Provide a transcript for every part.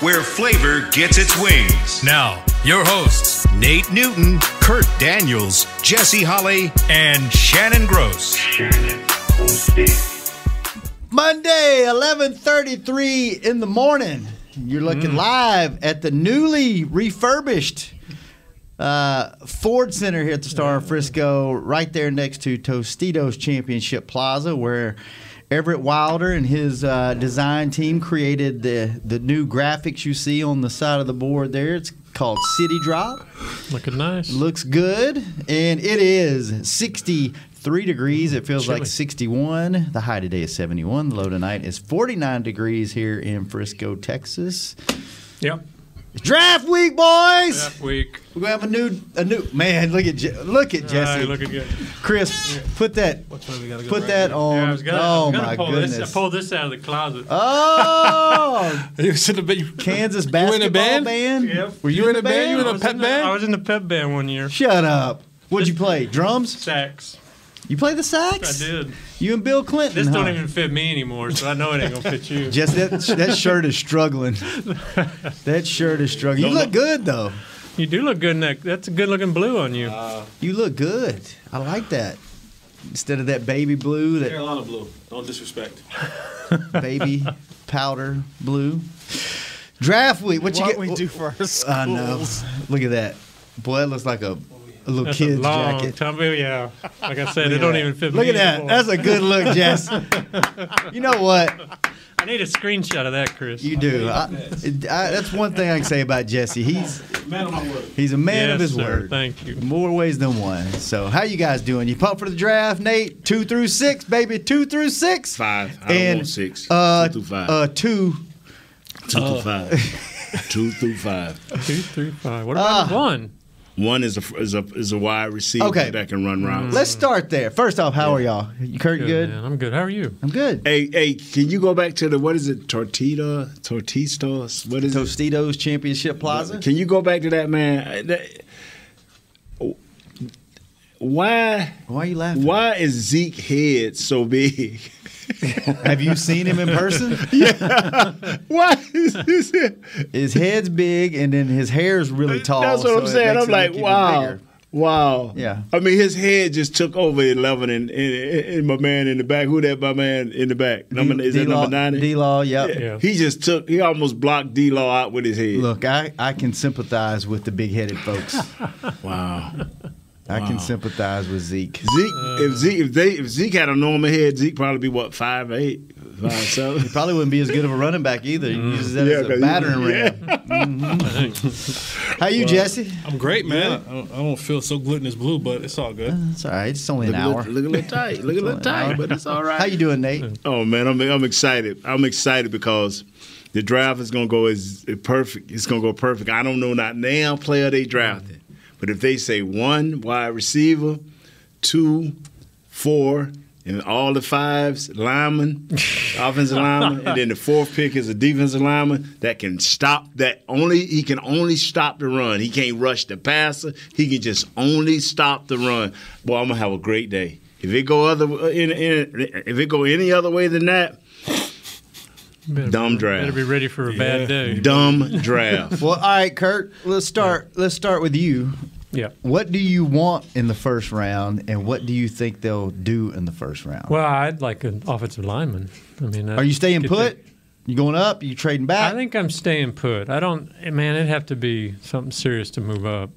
where flavor gets its wings. Now, your hosts, Nate Newton, Kurt Daniels, Jesse Holly, and Shannon Gross. Monday, 11:33 in the morning. You're looking live at the newly refurbished uh, Ford Center here at the Star of Frisco, right there next to Tostitos Championship Plaza, where Everett Wilder and his uh, design team created the the new graphics you see on the side of the board there. It's called City Drop. Looking nice. Looks good, and it is 63 degrees. It feels like 61. The high today is 71. The low tonight is 49 degrees here in Frisco, Texas. Yep. It's draft week, boys. That week. We're gonna have a new, a new man. Look at Je- look at Jesse. Alright, looking good. Chris, put that, Which way we gotta go? put that on. Yeah, I was gonna, I oh was gonna my pull goodness. This, I pulled this out of the closet. oh, You should have been. Kansas You in basketball a band? band. Yep. Were you in a band? Were you in a was pep the- band? I was in the pep band one year. Shut up. What'd you play? Drums? Sax. You play the sax? I did. You and Bill Clinton. This don't even fit me anymore, so I know it ain't gonna fit you. Just that, that shirt is struggling. That shirt is struggling. You look good though. You do look good in that. That's a good looking blue on you. Uh, you look good. I like that. Instead of that baby blue, that Carolina blue. Don't disrespect. baby powder blue. Draft week. What you What get? we do for our schools. I know. Look at that. Boy, that looks like a, a little That's kid's a long jacket. time. Yeah. Like I said, Look it don't that. even fit Look me at that. anymore. That's a good look, Jess. you know what? I need a screenshot of that, Chris. You do. I, I, that's one thing I can say about Jesse. He's Man of my word. he's a man yes, of his sir. word. Thank you. More ways than one. So, how you guys doing? You pumped for the draft, Nate? Two through six, baby. Two through six. Five. I don't and want six. Uh, two through five. Uh, two. two through five. two through five. Two, three, five. What about Ah. one? One is a is a is a wide receiver Okay. that can run routes. Mm. Let's start there. First off, how are y'all? You Kurt, you good? man. I'm good. How are you? I'm good. Hey, hey, can you go back to the what is it? Tortita, Tortistas. What is it? Tostitos Championship Plaza. Can you go back to that man? Why? Why are you laughing? Why is Zeke head so big? Have you seen him in person? Why is his? His head's big, and then his hair's really tall. That's what so I'm saying. I'm like, wow. Wow. Yeah. I mean, his head just took over 11 and, and, and my man in the back. Who that my man in the back? Number, is that number 90? D Law, yep. Yeah. He just took, he almost blocked D Law out with his head. Look, I, I can sympathize with the big headed folks. Wow. I can sympathize with Zeke. Zeke, if Zeke, if they, if Zeke had a normal head, Zeke probably be what five eight, five seven. Probably wouldn't be as good of a running back either. He mm. uses that Yeah, as a 'cause he- battering yeah. ram. How you, Jesse? I'm great, man. I, don't, I don't feel so glutinous blue, but it's all good. It's all right. It's only an Look a hour. little, look a little tight. Look a little It's only an hour. tight, but it's all right. How you doing, Nate? Oh man, I'm I'm excited. I'm excited because the draft is gonna go as perfect. It's gonna go perfect. I don't know not now player they drafted, but if they say one wide receiver, two, four, and all the fives lineman, offensive lineman, and then the fourth pick is a defensive lineman that can stop that only he can only stop the run. He can't rush the passer. He can just only stop the run. Well, I'm gonna have a great day. If it go other uh, in, in, if it go any other way than that, Better, Dumb draft. Better be ready for a bad day. dumb draft. Well, all right, Kurt. Let's start. Let's start with you. Yeah. What do you want in the first round, and what do you think they'll do in the first round? Well, I'd like an offensive lineman. I mean, Are you staying put? the- You going up? You trading back? I think I'm staying put. I don't. Man, it'd have to be something serious to move up.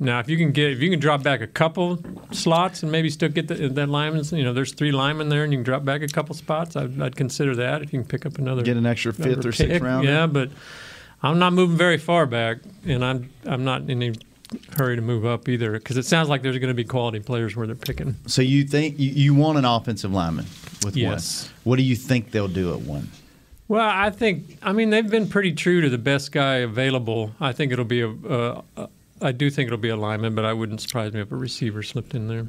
Now, if you can get, if you can drop back a couple slots and maybe still get the, that lineman, you know, there's three linemen there, and you can drop back a couple spots. I'd, I'd consider that if you can pick up another Get an extra fifth or sixth round. Yeah, but I'm not moving very far back, and I'm I'm not in any hurry to move up either because it sounds like there's going to be quality players where they're picking. So you think you, you want an offensive lineman with Yes. one? What do you think they'll do at one? Well, I think I mean they've been pretty true to the best guy available. I think it'll be a. Uh, uh, I do think it'll be a lineman, but I wouldn't surprise me if a receiver slipped in there.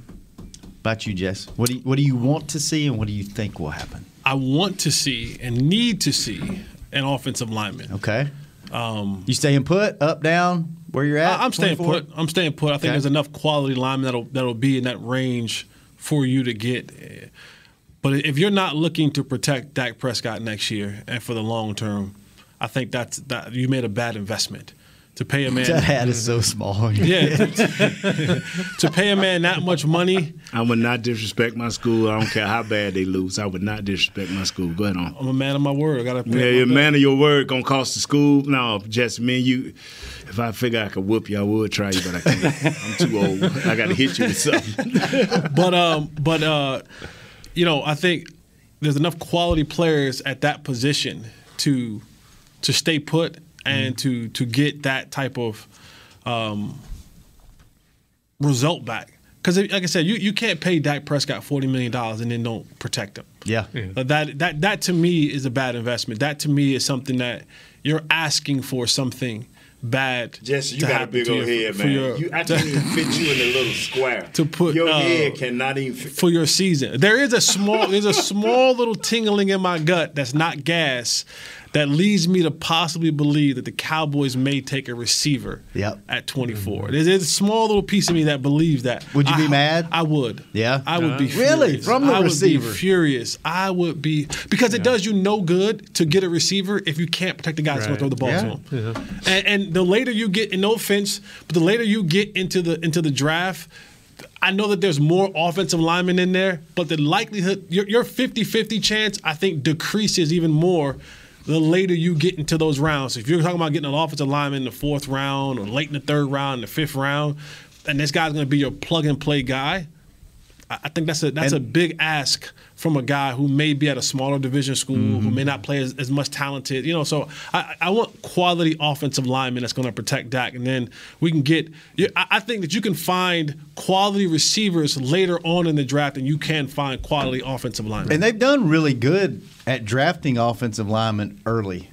about you, Jess? What do you, what do you want to see, and what do you think will happen? I want to see and need to see an offensive lineman. Okay. Um, you staying put, up, down, where you're at? I, am staying put. I'm staying put. I think Okay. there's enough quality linemen that'll that'll be in that range for you to get. But if you're not looking to protect Dak Prescott next year and for the long term, I think that's that you made a bad investment to pay a man. That hat is so small. yeah, to, to pay a man that much money. I would not disrespect my school. I don't care how bad they lose. I would not disrespect my school. Go ahead on. I'm a man of my word. I gotta Yeah, pay. your my bill. man of your word gonna cost the school. No, just me and you. If I figure I could whoop you, I would try you, but I can't. I'm too old. I got to hit you with something. but um, but uh, you know, I think there's enough quality players at that position to to stay put and to to get that type of um, result back. Because like I said, you, you can't pay Dak Prescott forty million dollars and then don't protect him. yeah. Uh, That that that to me is a bad investment. That to me is something that you're asking for something bad. Jesse, you to got a big old your- head, man. your- you, I can't even fit you in a little square. To put, your uh, head cannot even fit. for your season. There is a small there's a small little tingling in my gut that's not gas that leads me to possibly believe that the Cowboys may take a receiver Yep. at 24. There's, there's a small little piece of me that believes that. Would you be mad? I would. Yeah? I would be Really? furious. From the I receiver? would be furious. I would be because it does you no good to get a receiver if you can't protect the guy that's going to throw the ball Yeah. to him. And, and the later you get, and no offense, but the later you get into the into the draft, I know that there's more offensive linemen in there, but the likelihood, your, your 50-50 chance, I think decreases even more the later you get into those rounds. If you're talking about getting an offensive lineman in the fourth round or late in the third round, the fifth round, and this guy's going to be your plug and play guy, I I think that's a that's And- a big ask from a guy who may be at a smaller division school, who Mm-hmm. may not play as, as much talented. You know, so I, I want quality offensive linemen that's going to protect Dak, and then we can get. I I think that you can find quality receivers later on in the draft, and you can find quality offensive linemen. And they've done really good at drafting offensive linemen early.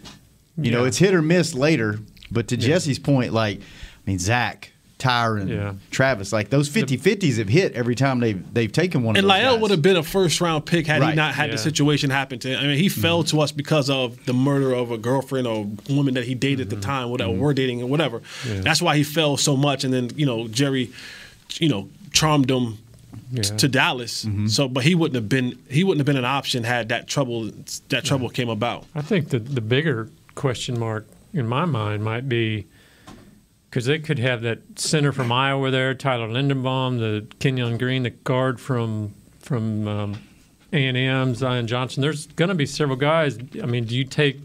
You know, it's hit or miss later. But to Jesse's point, like, I mean, Zach, Tyron, Yeah. Travis, like those 50 50s have hit every time they've they've taken one of And those La'el guys. would have been a first round pick had Right. he not had Yeah. the situation happen to him. I mean, he fell mm-hmm. to us because of the murder of a girlfriend or woman that he dated at the mm-hmm. time, whatever, mm-hmm. we're dating or whatever. That's why he fell so much. And then, you know, Jerry, you know, charmed him t- Yeah. to Dallas. So, but he wouldn't have been he wouldn't have been an option had that trouble that trouble came about. I think the the bigger question mark in my mind might be because they could have that center from Iowa there, Tyler Linderbaum, the Kenyon Green, the guard from from um, A and M, Zion Johnson. There's going to be several guys. I mean, do you take?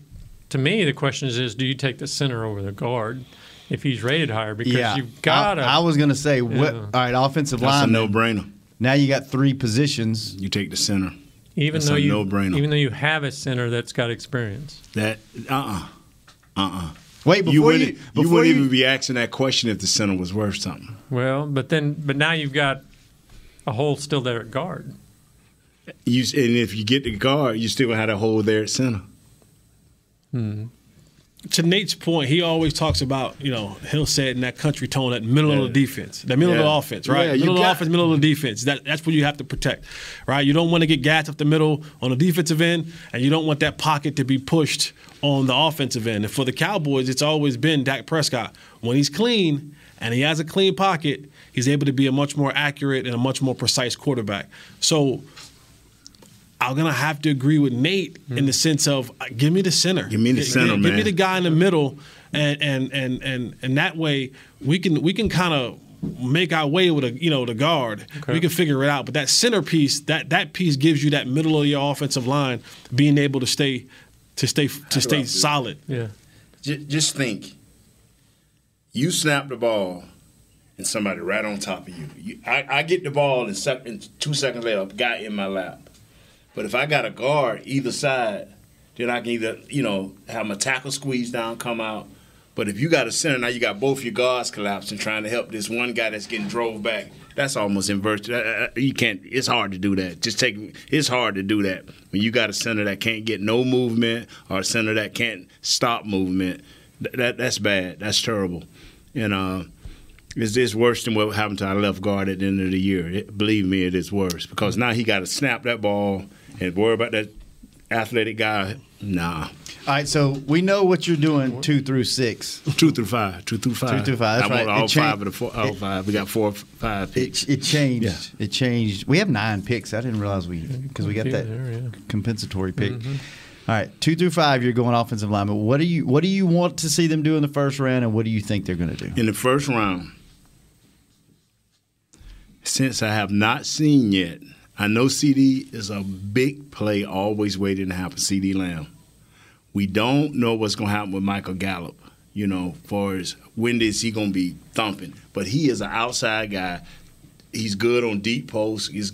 To me, the question is: is do you take the center over the guard if he's rated higher? Because yeah. you've got I, to. I was going to say, what, Yeah. all right, offensive That's a line. no-brainer. Now you got three positions. You take the center. even that's though a you no-brainer. even though you have a center that's got experience. That uh uh-uh. uh Wait, before You you, wouldn't. You, before wouldn't you, even be asking that question if the center was worth something. Well, but then but now you've got a hole still there at guard. You and if you get the guard, you still gonna have that hole there at center. Hmm. To Nate's point, he always talks about, you know, he'll say it in that country tone, that middle of the defense, that middle of the offense, right? Yeah, middle of the offense, middle of the defense. That, that's what you have to protect, right? You don't want to get gassed up the middle on the defensive end, and you don't want that pocket to be pushed on the offensive end. And for the Cowboys, it's always been Dak Prescott. When he's clean and he has a clean pocket, he's able to be a much more accurate and a much more precise quarterback. So I'm gonna have to agree with Nate in the sense of uh, give me the center. Give me the Gi- center, give, Give me the guy in the middle, and and and and and that way we can we can kind of make our way with a you know the guard. We can figure it out. But that centerpiece, that that piece gives you that middle of your offensive line being able to stay to stay to stay solid. Yeah. J- just think. You snap the ball, and somebody right on top of you. you I, I get the ball, and, sec- and two seconds later, a guy in my lap. But if I got a guard either side, then I can either you know have my tackle squeeze down, come out. But if you got a center, now you got both your guards collapsing, trying to help this one guy that's getting drove back. That's almost inverted. Uh, uh, You can't. It's hard to do that. Just take. It's hard to do that when you got a center that can't get no movement or a center that can't stop movement. That that's bad. That's terrible. And uh, It's, it's worse than what happened to our left guard at the end of the year. It, believe me, it is worse because now he got to snap that ball and worry about that athletic guy. Nah, All right, so we know what you're doing two through six. two through five, two through five, Two through five, that's I right. It all cha- five of the four, all five. We got four, five picks. It, it changed. Yeah. It changed. We have nine picks. I didn't realize we because we got that there, yeah. compensatory pick. Mm-hmm. All right, two through five. You're going offensive lineman. What do you What do you want to see them do in the first round, and what do you think they're going to do? in the first round, since I have not seen yet, I know CD is a big play always waiting to happen, CD Lamb. We don't know what's going to happen with Michael Gallup, you know, far as when is he going to be thumping. But he is an outside guy. He's good on deep posts. He's,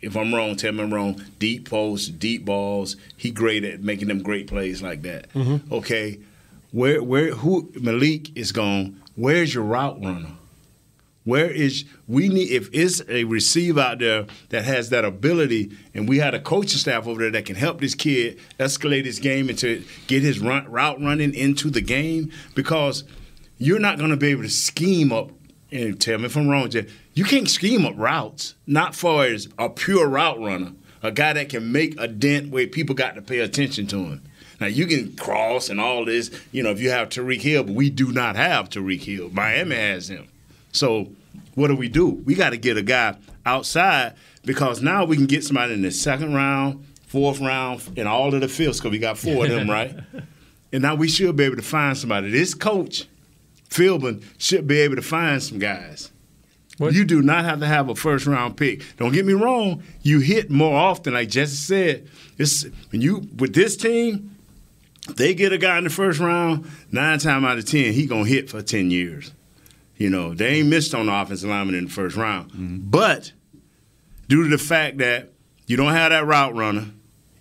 if I'm wrong, tell me I'm wrong. Deep posts, deep balls. He great at making them great plays like that. Mm-hmm. Okay, where where who Malik is gone? Where's your route runner? Where is we need if it's a receiver out there that has that ability, and we had a coaching staff over there that can help this kid escalate his game and to get his run, route running into the game because you're not going to be able to scheme up. And tell me if I'm wrong, Jay. You can't scheme up routes, not far as a pure route runner, a guy that can make a dent where people got to pay attention to him. Now you can cross and all this, you know, if you have Tyreek Hill, but we do not have Tyreek Hill. Miami has him. So what do we do? We got to get a guy outside because now we can get somebody in the second round, fourth round, and all of the fifths because we got four of them, right? And now we should be able to find somebody. This coach, Philbin, should be able to find some guys. What- You do not have to have a first round pick. Don't get me wrong. You hit more often, like Jesse said. It's when you with this team, they get a guy in the first round, nine times out of ten, he gonna hit for ten years. You know, they ain't missed on the offensive lineman in the first round. But due to the fact that you don't have that route runner,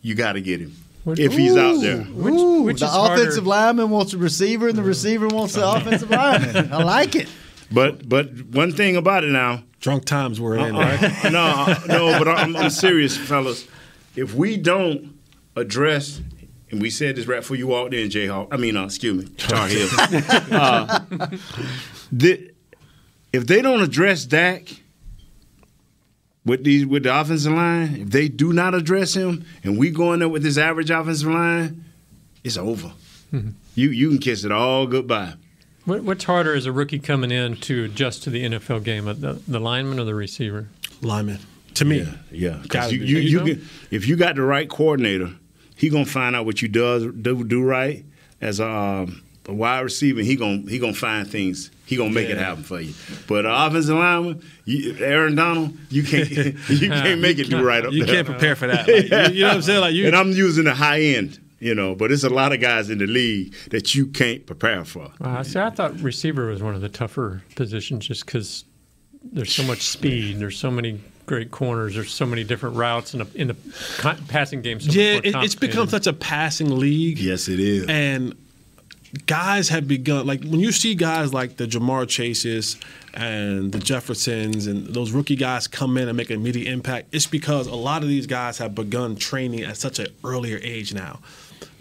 you got to get him What- if he's out there. Which, which the is harder- offensive lineman wants a receiver, and the receiver wants the offensive lineman. I like it. But but one thing about it now, Drunk times we're in, Uh, right? no, no, but I'm, I'm serious, fellas. If we don't address, and we said this right before you walked in, Jayhawk. I mean, uh, excuse me, Tar Heel. uh, the, if they don't address Dak with these with the offensive line, if they do not address him, and we go in there with this average offensive line, it's over. You you can kiss it all goodbye. What, what's harder as a rookie coming in to adjust to the NFL game, uh, the, the lineman or the receiver? Lineman. To me. Yeah, yeah. 'Cause Gotta you, you, You you can, if you got the right coordinator, he gonna find out what you does do do right as a, um, a wide receiver. He gonna he gonna find things. He gonna make it happen for you. But uh, offensive lineman, you, Aaron Donald, you can't you can't make it do right up You there. can't prepare for that. Like, you, you know what I'm saying? Like you, and I'm using the high end. You know, but there's a lot of guys in the league that you can't prepare for. Uh, see, I thought receiver was one of the tougher positions just because there's so much speed. There's so many great corners. There's so many different routes in the, in the con- passing game. So yeah, it, it's become such a passing league. Yes, it is. And guys have begun like when you see guys like the Ja'Marr Chases and the Jeffersons and those rookie guys come in and make an immediate impact, it's because a lot of these guys have begun training at such an earlier age now.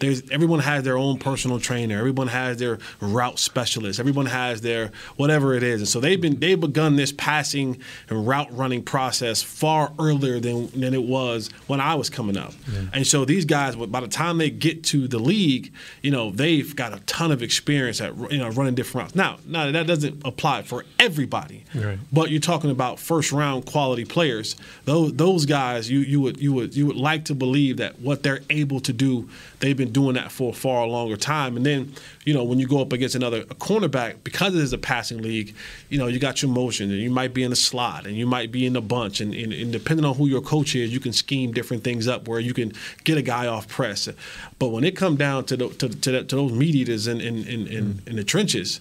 There's everyone has their own personal trainer. Everyone has their route specialist. Everyone has their whatever it is, and so they've been they've begun this passing and route running process far earlier than than it was when I was coming up. And so these guys, by the time they get to the league, you know they've got a ton of experience at you know running different routes. Now, now that doesn't apply for everybody, Right. but you're talking about first round quality players. Those those guys, you you would you would you would like to believe that what they're able to do, they've been doing that for a far longer time. And then you know when you go up against another cornerback, because it is a passing league, you know you got your motion, and you might be in the slot, and you might be in the bunch, and, and, and depending on who your coach is, you can scheme different things up where you can get a guy off press. But when it come down to the, to, to, that- to those meat eaters in in, in, in, in the trenches.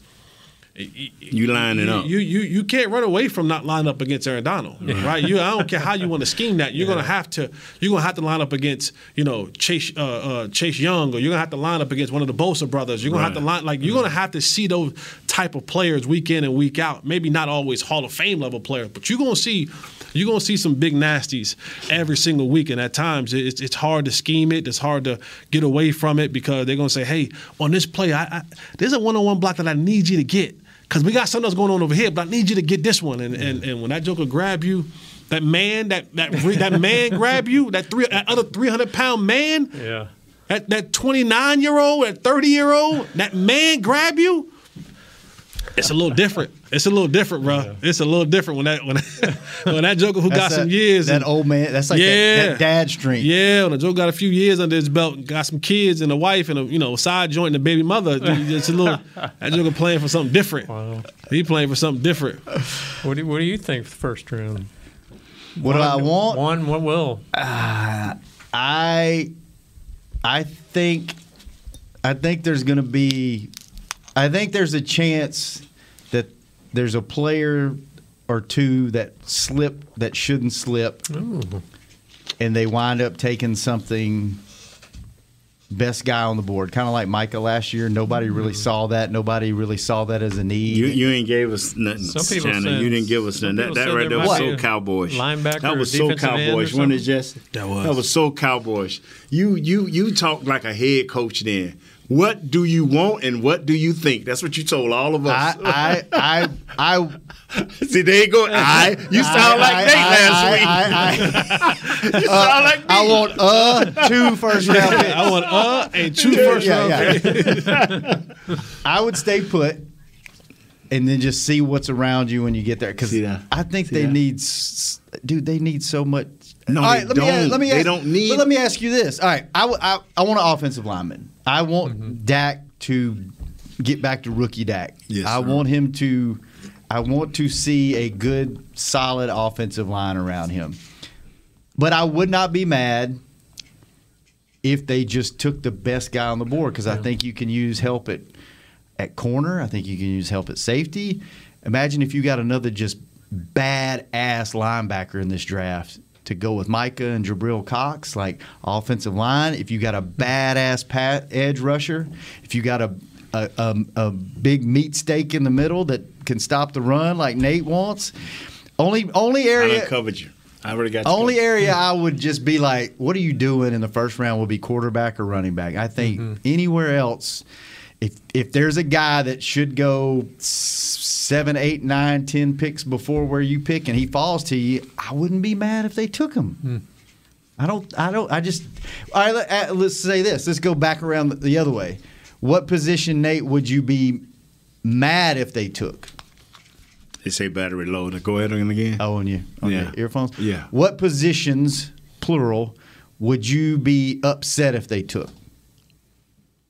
You lining You, up. you you you can't run away from not lining up against Aaron Donald, right? You I don't care how you want to scheme that. You're gonna have to you're gonna have to line up against you know Chase uh, uh, Chase Young, or you're gonna have to line up against one of the Bosa brothers. You're gonna have to line like you're gonna have to see those type of players week in and week out. Maybe not always Hall of Fame level players, but you're gonna see you're gonna see some big nasties every single week. And at times it's it's hard to scheme it. It's hard to get away from it because they're gonna say, hey, on this play, I, I there's a one on one block that I need you to get. Because we got something else going on over here, but I need you to get this one. And and, and when that joker grab you, that man, that that that man grab you, that three that other three hundred pound man, Yeah. that that twenty nine year old, that thirty year old, that man grab you. It's a little different. It's a little different, bro. It's a little different when that when when that joker who got That's some years That and- old man. That's like that, Yeah. that dad strength. yeah, when a Joe got a few years under his belt, and got some kids and a wife and a you know side joint and a baby mother. It's a little that Joker playing for something different. Wow. He playing for something different. What do, what do you think for the first round? What do I want? One, what will? Uh, I I think I think there's going to be I think there's a chance that there's a player or two that slip that shouldn't slip and they wind up taking something best guy on the board kind of like Micah last year nobody really mm. saw that nobody really saw that as a need You, you ain't gave us nothing, Some people Shannon. said- You didn't give us nothing. That, that right there there was so be a cowboyish. linebacker That was so defensive end or cowboyish, wasn't it, something. Jesse? That was. That was so cowboyish. You you you talk like a head coach then. What do you want and what do you think? That's what you told all of us. I I I I See, there you go. I. You sound like I- Nate I- last I- week. I- I- you sound like me. I want uh two first round picks. I want uh and two first Yeah, round yeah. picks. I would stay put and then just see what's around you when you get there. Because I think See they that? need, dude. They need so much. No, All right, they let me don't. let me ask, They ask, don't need- But let me ask you this. All right, I, I, I want an offensive lineman. I want Mm-hmm. Dak to get back to rookie Dak. Yes, I sir. want him to. I want to see a good, solid offensive line around him. But I would not be mad if they just took the best guy on the board because I think you can use help at at corner. I think you can use help at safety. Imagine if you got another just badass linebacker in this draft to go with Micah and Jabril Cox, like offensive line. If you got a badass pat edge rusher, if you got a a, a, a big meat steak in the middle that can stop the run like Nate wants. Only only area done covered you. I already got only covered. area I would just be like, what are you doing in the first round will be quarterback or running back. I think Mm-hmm. anywhere else, if if there's a guy that should go s- seven, eight, nine, ten picks before where you pick and he falls to you, I wouldn't be mad if they took him. Hmm. I don't. I don't. I just. All right. Let, uh, let's say this. Let's go back around the, the other way. What position, Nate, would you be mad if they took? They say battery low. Now Go ahead and again. Oh, on you on Yeah. your earphones. Yeah. What positions, plural, would you be upset if they took?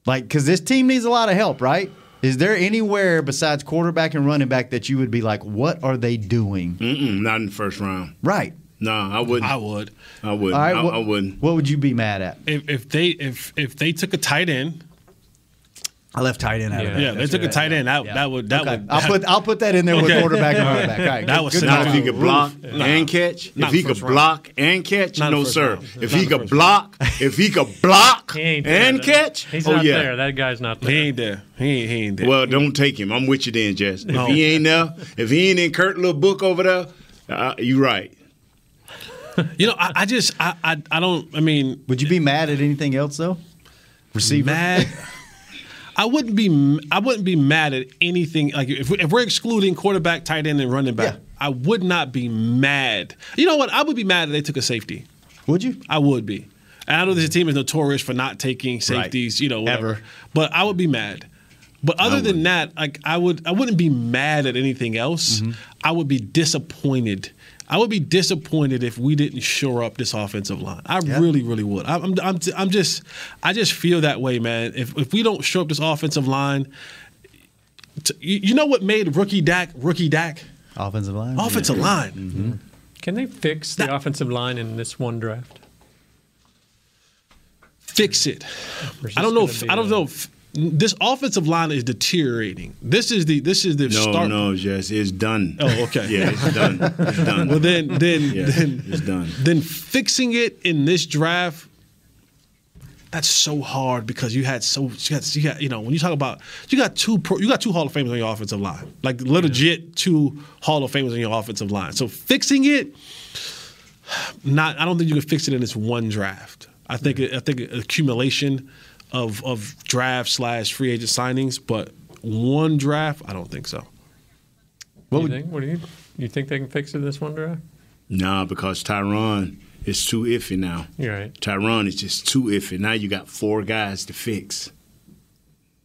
Like, because this team needs a lot of help, right? Is there anywhere besides quarterback and running back that you would be like, what are they doing? Mm-mm, not in the first round. Right. No, I wouldn't. I would. I wouldn't. All right. I, what, I wouldn't. What would you be mad at? If, if they if if they took a tight end, I left tight end out of Yeah. that. yeah, they took a tight end. That Yeah. that would that Okay. would I'll put I'll put that in there with Okay. quarterback and running back. All right. That good- was good sitting Now, if he could block Nah. and catch, Not if he could first round. block and catch, Not no sir. round. If Not he could block, if he could block He ain't there. and catch, He's oh not yeah. there. That guy's not there. He ain't there. He ain't, he ain't there. Well, don't take him. I'm with you then, Jess. If No. he ain't there, if he ain't in Kurt little book over there, uh, you right. you know, I, I just I, I I don't. I mean, Would you be mad at anything else though? Receiver. mad. I wouldn't be. I wouldn't be mad at anything. Like if, if we're excluding quarterback, tight end, and running back, Yeah. I would not be mad. You know what? I would be mad if they took a safety. Would you? I would be. And I know this team is notorious for not taking safeties. You know, whatever. Ever. But I would be mad. But other than that, like I would, I wouldn't be mad at anything else. Mm-hmm. I would be disappointed. I would be disappointed if we didn't shore up this offensive line. I Yeah. really, really would. I'm, I'm, I'm, I'm just, I just feel that way, man. If if we don't shore up this offensive line, t- you, you know what made rookie Dak rookie Dak? Offensive line. Offensive line. Mm-hmm. Can they fix the offensive line in this one draft? fix it. I don't know. If, I don't a- know. If, this offensive line is deteriorating. This is the this is the No, start. no, Jess, it's done. Oh, okay. Yeah, it's done. It's done. Well, then then Yeah, then it's done. Then fixing it in this draft. That's so hard because you had so you got, you got you know when you talk about you got two pro, you got two Hall of Famers on your offensive line like legit two Hall of Famers on your offensive line so fixing it not I don't think you can fix it in this one draft I think I think accumulation of of draft slash free agent signings but one draft I don't think so What do you think? What do you you think they can fix it this one draft? Nah, because Tyron is too iffy now. You're right. Tyron is just too iffy. Now you got four guys to fix.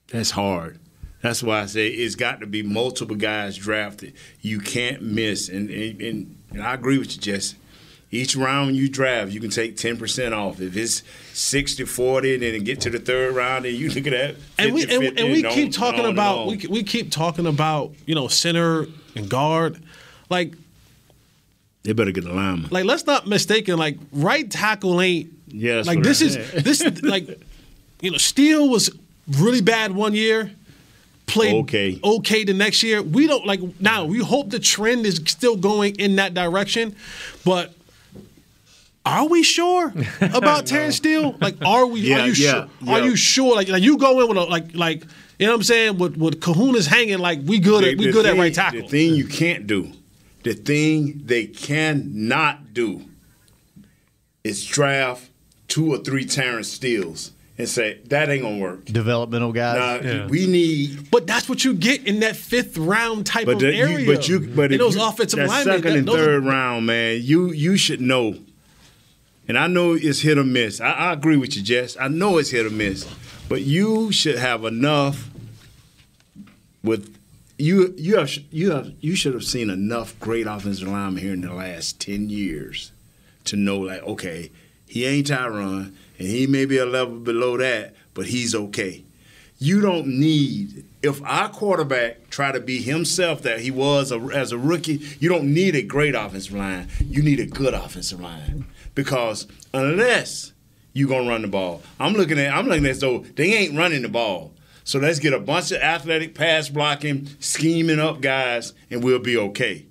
That's hard. That's why I say it's got to be multiple guys drafted. You can't miss. And and, and, and I agree with you, Jesse. Each round you draft, you can take 10% off. If it's 60 40, then it get to the third round, and you look at that. and we 50, and, 50, and we on- keep talking on about on. we, we keep talking about you know center and guard, like They better get a lineman. like let's not mistaken like right tackle ain't Yeah, like this I is this like you know Steele was really bad one year played Okay. okay the next year we don't like now we hope the trend is still going in that direction but are we sure about Terence Steele? Like, are we? Yeah, are you yeah, sure? yeah. Are you sure? Like, like you go in with a, like, like you know what I'm saying? With with Kahuna's hanging, like we good at we The good at right tackle. The thing you can't do, the thing they cannot do, is draft two or three Terence Steels and say that ain't gonna work. Developmental guys. Nah, Yeah. we need. But that's what you get in that fifth round type But of the, area. you, but you, but in those you, offensive that linemen, second that- and those are- third round, man, you you should know. And I know it's hit or miss. I, I agree with you, Jess. I know it's hit or miss, but you should have enough. With you, you have you have you should have seen enough great offensive linemen here in the last ten years to know, like, okay, he ain't Tyron, and he may be a level below that, but he's okay. You don't need if our quarterback try to be himself that he was a, as a rookie. You don't need a great offensive line. You need a good offensive line because unless you gonna run the ball, I'm looking at I'm looking at though they ain't running the ball. So let's get a bunch of athletic pass blocking, scheming up guys, and we'll be okay.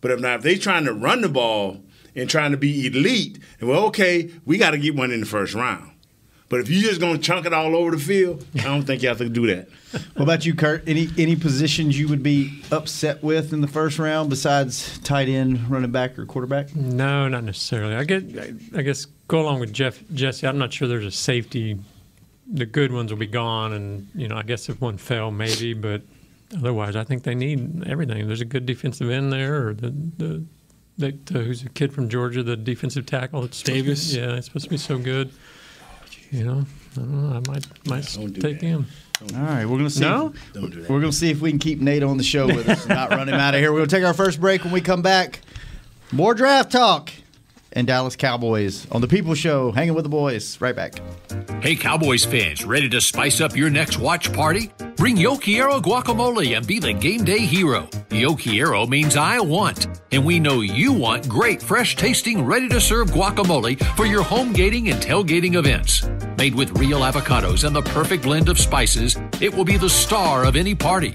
But if not, if they trying to run the ball and trying to be elite, and well, okay, we got to get one in the first round. But if you're just gonna chunk it all over the field, I don't think you have to do that. What about you, Kurt? Any any positions you would be upset with in the first round besides tight end, running back, or quarterback? No, not necessarily. I get. I, I guess go along with Jeff Jesse. I'm not sure there's a safety. The good ones will be gone, and you know, I guess if one fell, maybe. But otherwise, I think they need everything. There's a good defensive end there, or the the. That, uh, who's a kid from Georgia, the defensive tackle? It's supposed to Davis? yeah, it's supposed to be so good. You know, I, don't know, I might might Don't do take that. him. All right, we're gonna see. No? Don't do that. We're gonna see if we can keep Nate on the show with us and not run him out of here. We're gonna take our first break. When we come back, more draft talk and Dallas Cowboys on the People Show, hanging with the boys. Right back. Hey, Cowboys fans, ready to spice up your next watch party? Bring Yo Quiero guacamole and be the game day hero. Yo Quiero means I want, and we know you want great, fresh tasting, ready to serve guacamole for your home gating and tailgating events. Made with real avocados and the perfect blend of spices, it will be the star of any party.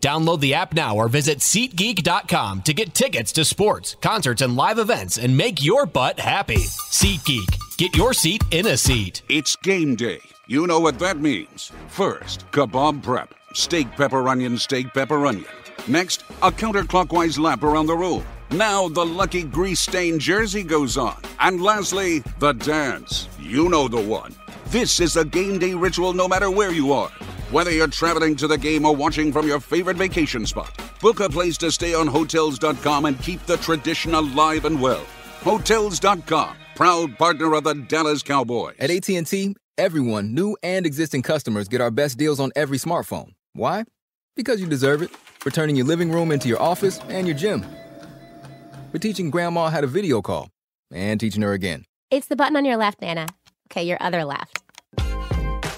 Download the app now or visit SeatGeek.com to get tickets to sports, concerts, and live events and make your butt happy. SeatGeek. Get your seat in a seat. It's game day. You know what that means. First, kebab prep. Steak, pepper, onion, steak, pepper, onion. Next, a counterclockwise lap around the room. Now the lucky grease stained jersey goes on. And lastly, the dance. You know the one. This is a game day ritual no matter where you are. Whether you're traveling to the game or watching from your favorite vacation spot, book a place to stay on Hotels.com and keep the tradition alive and well. Hotels.com, proud partner of the Dallas Cowboys. At AT&T, everyone, new and existing customers get our best deals on every smartphone. Why? Because you deserve it. For turning your living room into your office and your gym. For teaching grandma how to video call and teaching her again. It's the button on your left, Nana. Okay, your other left.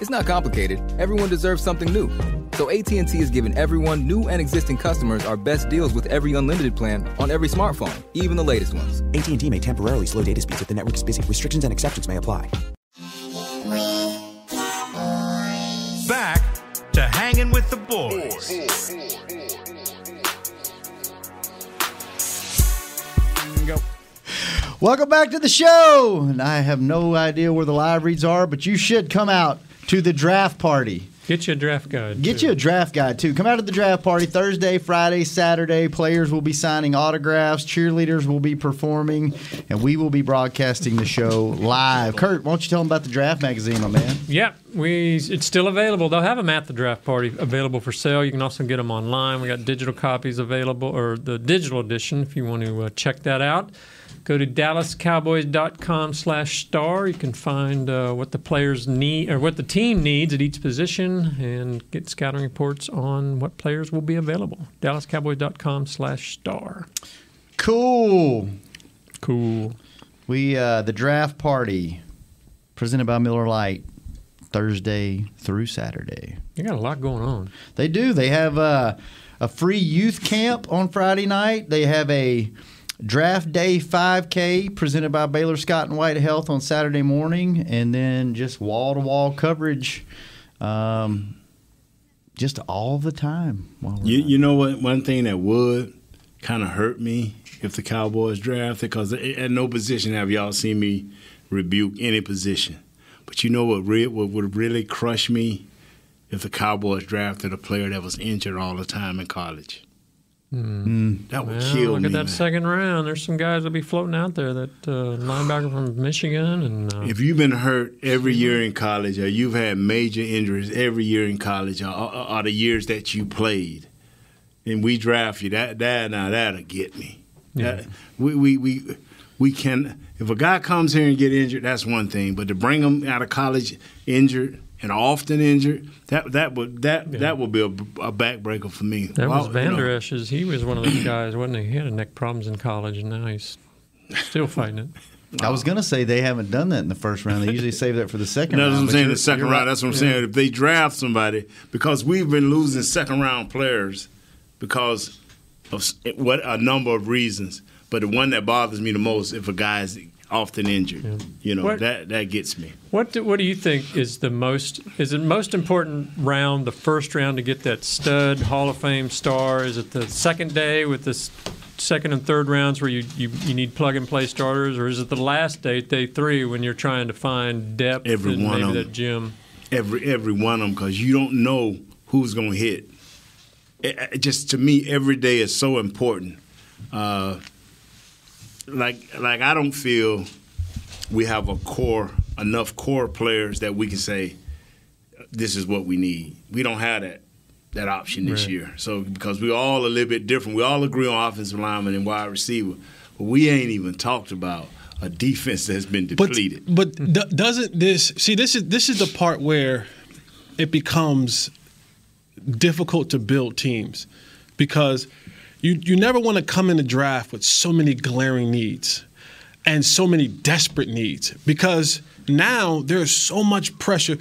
It's not complicated. Everyone deserves something new. So AT&T is giving everyone, new and existing customers, our best deals with every unlimited plan on every smartphone, even the latest ones. AT&T may temporarily slow data speeds if the network is busy. Restrictions and exceptions may apply. Back to hanging with the boys. Welcome back to the show. And I have no idea where the live reads are, but you should come out to the draft party. Get you a draft guide. Get too. you a draft guide too. Come out to the draft party Thursday, Friday, Saturday. Players will be signing autographs, cheerleaders will be performing, and we will be broadcasting the show live. Kurt, why don't you tell them about the draft magazine, my man? Yeah, we it's still available. They'll have them at the draft party available for sale. You can also get them online. We got digital copies available, or the digital edition if you want to uh, check that out. Go to dallascowboys.com slash star. You can find uh, what the players need or what the team needs at each position and get scouting reports on what players will be available. dallascowboys.com slash star. Cool. Cool. We uh, the draft party presented by Miller Lite Thursday through Saturday. They got a lot going on. They do. They have uh, a free youth camp on Friday night. They have a draft day 5K presented by Baylor Scott and White Health on Saturday morning, and then just wall to wall coverage, um, just all the time. You, you know what? One thing that would kind of hurt me if the Cowboys drafted, because at no position have y'all seen me rebuke any position. But you know what, re- what would really crush me if the Cowboys drafted a player that was injured all the time in college. Mm. That would Well, kill look me. at that second round. There's some guys that'll be floating out there. That uh, linebacker from Michigan and uh, If you've been hurt every year in college, or you've had major injuries every year in college, or, or, or the years that you played, and we draft you, that that now that'll get me. Yeah. That- we, we we we can. If a guy comes here and get injured, that's one thing. But to bring him out of college injured and often injured, that that would that that would be a, a backbreaker for me. that Well, was you Vander Esch's. He was one of those guys, wasn't he? He had neck problems in college, and now he's still fighting it. I was gonna say they haven't done that in the first round. They usually save that for the second That's round. what I'm saying. The second round. right. That's what I'm Yeah. saying. If they draft somebody, because we've been losing second round players because of what a number of reasons. But the one that bothers me the most, if a guy is often injured, you know, What- that that gets me. What do, what do you think is the most is it most important round the first round to get that stud Hall of Fame star? Is it the second day with this second and third rounds where you, you, you need plug and play starters, or is it the last day, day three, when you're trying to find depth Every and one of that them. gym? Every every one of them, because you don't know who's going to hit. It, it just to me, every day is so important. Uh, like like I don't feel we have a core enough core players that we can say this is what we need. We don't have that that option this Right. year. So because we all a little bit different, we all agree on offensive lineman and wide receiver, but we ain't even talked about a defense that's been But depleted. but d- doesn't this see this is this is the part where it becomes difficult to build teams because you you never want to come in the draft with so many glaring needs and so many desperate needs because now there's so much pressure.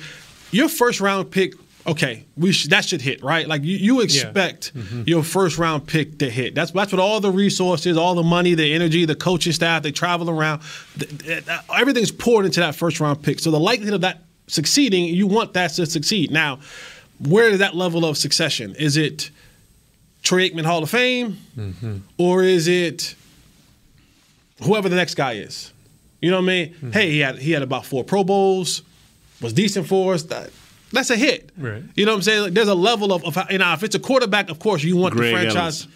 Your first round pick, okay, we sh- that should hit right. Like you, you expect mm-hmm. your first round pick to hit. That's that's what all the resources, all the money, the energy, the coaching staff, they travel around. th- th- th- Everything's poured into that first round pick. So the likelihood of that succeeding, you want that to succeed. Now, where is that level of succession? Is it Troy Aikman Hall of Fame, mm-hmm. or is it whoever the next guy is? You know what I mean? Mm-hmm. Hey, he had he had about four Pro Bowls, was decent for us. That, that's a hit. Right. You know what I'm saying? Like, there's a level of, of you know, if it's a quarterback, of course you want Greg the franchise. Ellis.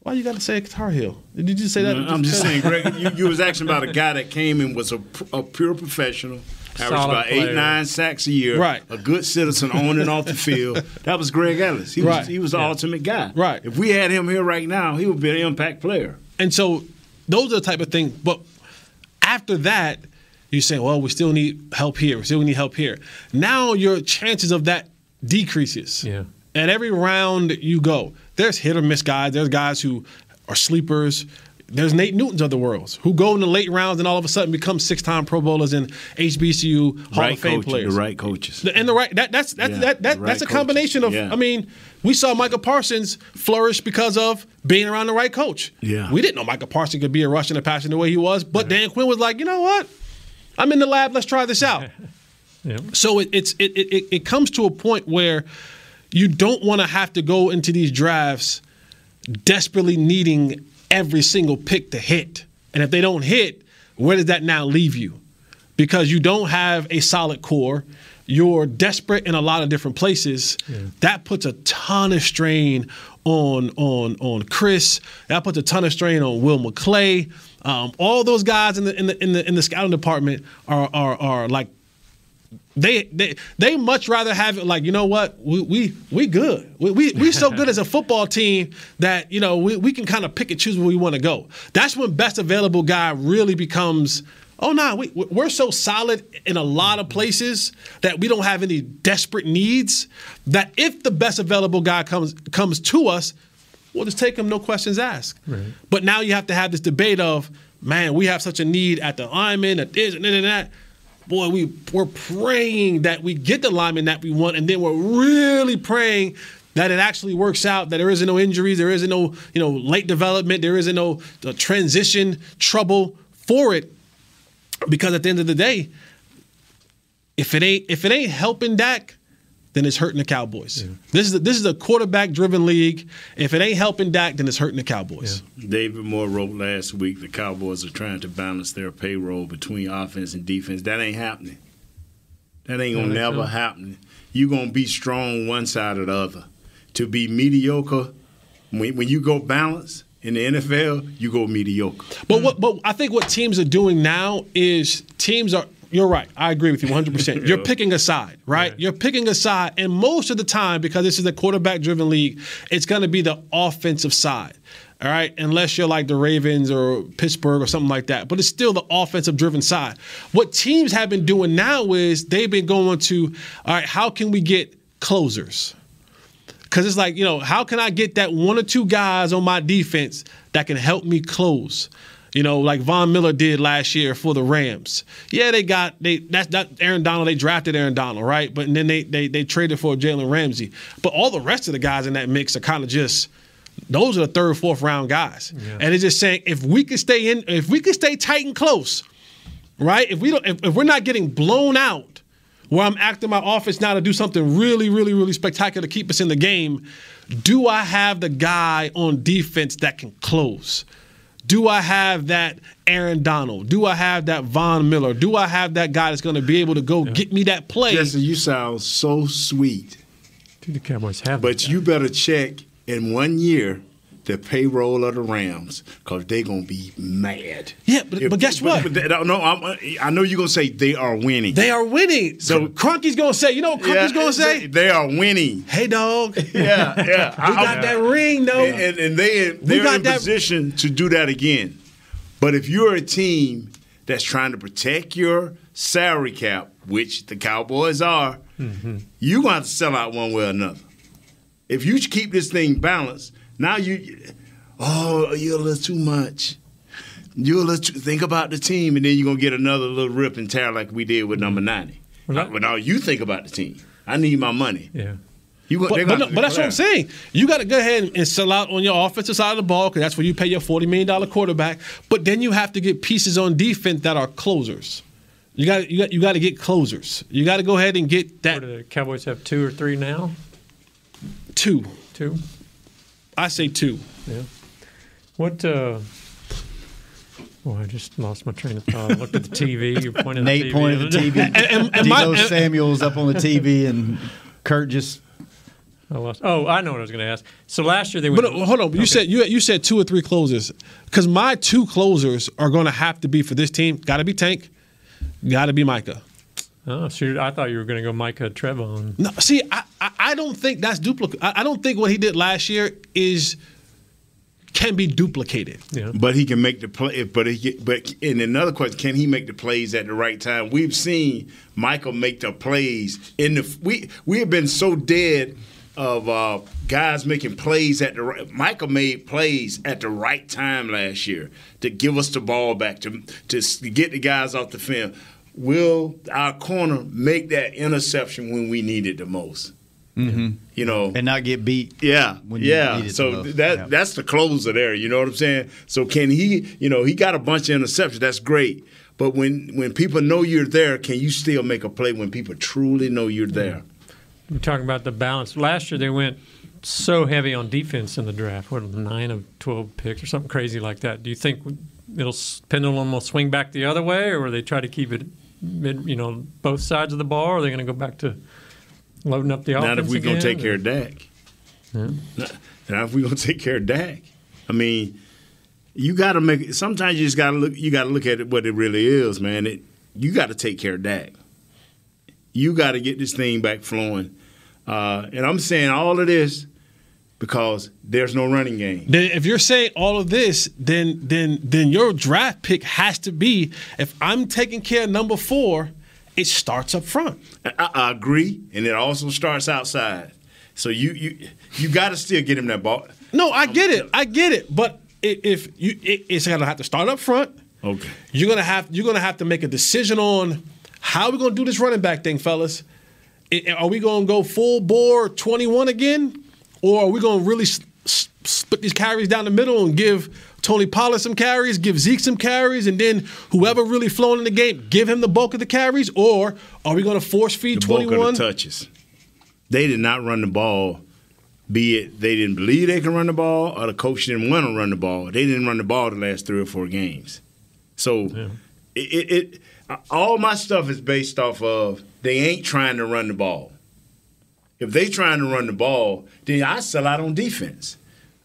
Why you got to say Guitar Hill? Did you say that? I'm just saying, Greg, you, you was asking about a guy that came and was a, a pure professional, averaged Solid about eight, player. nine sacks a year, Right. a good citizen on and off the field. That was Greg Ellis. He Right. was he was the ultimate guy. Right. If we had him here right now, he would be an impact player. And so those are the type of things. But after that, you say, well, we still need help here. We still need help here. Now your chances of that decreases. Yeah. And every round you go, there's hit or miss guys. There's guys who are sleepers. There's Nate Newtons of the world who go in the late rounds and all of a sudden become six-time Pro Bowlers and HBCU Hall right of Fame coaches, players. the right coaches. And the right that that's that's Yeah, that, that the that's a combination coaches. of Yeah. I mean, we saw Micah Parsons flourish because of being around the right coach. Yeah. We didn't know Micah Parsons could be a rushing and passing the way he was, but Dan Quinn was like, you know what? I'm in the lab, let's try this out. Yeah. So it, it's it, it it comes to a point where you don't want to have to go into these drafts desperately needing every single pick to hit. And if they don't hit, where does that now leave you? Because you don't have a solid core. You're desperate in a lot of different places. That puts a ton of strain on on on Chris. That puts a ton of strain on Will McClay. Um, all those guys in the in the in the in the scouting department are are are like they they they much rather have it like you know what we we we good we we, we so good as a football team that you know we, we can kind of pick and choose where we want to go. That's when best available guy really becomes. Oh no, we we're so solid in a lot of places that we don't have any desperate needs. That if the best available guy comes comes to us, we'll just take him, no questions asked. But now you have to have this debate of, man, we have such a need at the lineman, at this and that and that. Boy, we we're praying that we get the lineman that we want, and then we're really praying that it actually works out. That there isn't no injuries, there isn't no you know late development, there isn't no uh, transition trouble for it. Because at the end of the day, if it ain't if it ain't helping Dak, then it's hurting the Cowboys. This is a, this is a quarterback driven league. If it ain't helping Dak, then it's hurting the Cowboys. David Moore wrote last week the Cowboys are trying to balance their payroll between offense and defense. That ain't happening. That ain't gonna never so? happen. You gonna be strong one side or the other. To be mediocre, when, when you go balance in the NFL, you go mediocre. But what? But I think what teams are doing now is teams are. You're right. I agree with you 100. percent You're picking a side, right? You're picking a side, and most of the time, because this is a quarterback-driven league, it's going to be the offensive side. All right, unless you're like the Ravens or Pittsburgh or something like that, but it's still the offensive-driven side. What teams have been doing now is they've been going to, all right, how can we get closers? Because it's like, you know, how can I get that one or two guys on my defense that can help me close? You know, like Von Miller did last year for the Rams. Yeah, they got they that's that Aaron Donald. They drafted Aaron Donald, right? But then they they they traded for Jalen Ramsey. But all the rest of the guys in that mix are kind of just those are the third, fourth round guys. And it's just saying if we can stay in, if we can stay tight and close, right? If we don't, if, if we're not getting blown out, where I'm acting my office now to do something really, really, really spectacular to keep us in the game, do I have the guy on defense that can close? Do I have that Aaron Donald? Do I have that Von Miller? Do I have that guy that's going to be able to go get me that play? Jesse, you sound so sweet. Dude, the Cowboys have. But you better check in one year the payroll of the Rams because they're gonna be mad. Yeah, but, but guess what? But, they- no, I'm, I know you're gonna say they are winning. They are winning. So- Crunky's gonna say, you know what Crunky's Yeah, gonna say? they are winning. Hey, dog. Yeah, yeah. we got that ring, though. And, and, and they they're got in that- position to do that again. But if you're a team that's trying to protect your salary cap, which the Cowboys are, mm-hmm. you're going to have to sell out one way or another. If you keep this thing balanced, now you, oh, you're a little too much. You're a little too, think about the team, and then you're gonna get another little rip and tear like we did with number ninety. But now you think about the team. I need my money. Yeah. You, But, but, no- but that's what I'm saying. You got to go ahead and sell out on your offensive side of the ball because that's where you pay your $40 million quarterback. But then you have to get pieces on defense that are closers. You got you got you got to get closers. You got to go ahead and get that What do the Cowboys have two or three now? two. Two. I say two. Yeah. What? uh Oh, I just lost my train of thought. I looked at the TV. You pointed. Nate at the TV. pointed at the TV. And- and Deebo my- Samuel's up on the TV, and Kurt just. I lost. Oh, I know what I was going to ask. So last year they went. But uh, hold on, you said you you said two or three closers because my two closers are going to have to be for this team. Got to be Tank. Got to be Micah. Oh, so you- I thought you were going to go Micah Trevon. No, see, I, I, I don't think that's duplicate. I, I don't think what he did last year is can be duplicated. Yeah. But he can make the play. But he, but in another question, can he make the plays at the right time? We've seen Michael make the plays in the. We we have been so dead of uh, guys making plays at the right. Michael made plays at the right time last year to give us the ball back to to, to get the guys off the field. Will our corner make that interception when we need it the most? Mm-hmm. You know, and not get beat. Yeah, when you yeah. need it the So that Yeah. that's the closer there. You know what I'm saying? So can he? You know, he got a bunch of interceptions. That's great. But when when people know you're there, can you still make a play when people truly know you're there? You're talking about the balance. Last year they went so heavy on defense in the draft. What nine of twelve picks or something crazy like that? Do you think it'll pendulum will swing back the other way, or will they try to keep it mid? You know, both sides of the ball. Or are they going to go back to loading up the offense? Not if we're going to take care of Dak. Yeah. Not, not if we're going to take care of Dak. I mean, you got to make. Sometimes you just got to look. You got to look at it what it really is, man. It, you got to take care of Dak. You got to get this thing back flowing. Uh, and I'm saying all of this because there's no running game. Then if you're saying all of this, then then then your draft pick has to be if I'm taking care of number four, it starts up front. I, I agree, and it also starts outside. So you you you got to still get him that ball. No, I get it. I get it. But if you, it, it's gonna have to start up front. Okay. You're gonna have you're gonna have to make a decision on how we're gonna do this running back thing, fellas. Are we gonna go full bore 21 again, or are we gonna really s- s- split these carries down the middle and give Tony Pollard some carries, give Zeke some carries, and then whoever really flowing in the game, give him the bulk of the carries, or are we gonna force feed the 21? the touches. They did not run the ball. Be it they didn't believe they could run the ball, or the coach didn't want to run the ball. They didn't run the ball the last three or four games. So it, it, it all my stuff is based off of they ain't trying to run the ball. If they trying to run the ball, then I sell out on defense.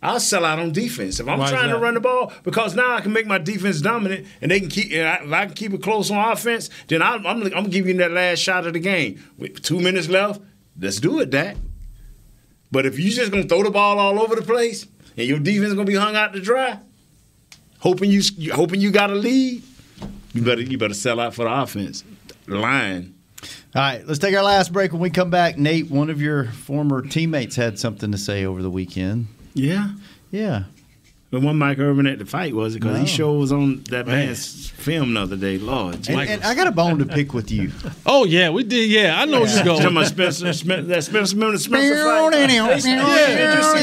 I'll sell out on defense if I'm Why trying to run the ball because now I can make my defense dominant and they can keep. And I, if I can keep it close on offense, then I, I'm, I'm gonna give you that last shot of the game. With two minutes left, let's do it, Dak. But if you just gonna throw the ball all over the place and your defense gonna be hung out to dry, hoping you hoping you got a lead, you better you better sell out for the offense line. All right, let's take our last break. When we come back, Nate, one of your former teammates had something to say over the weekend. Yeah. Yeah. But one Mike Irvin at the fight was it because No. he sure was on that Man. man's film the other day. Lord, And, and I got a bone to pick with you. Oh yeah, we did. Yeah, I know where you're Talking going. about Spencer, Spencer, that Spencer, remember Spencer fight? Did you see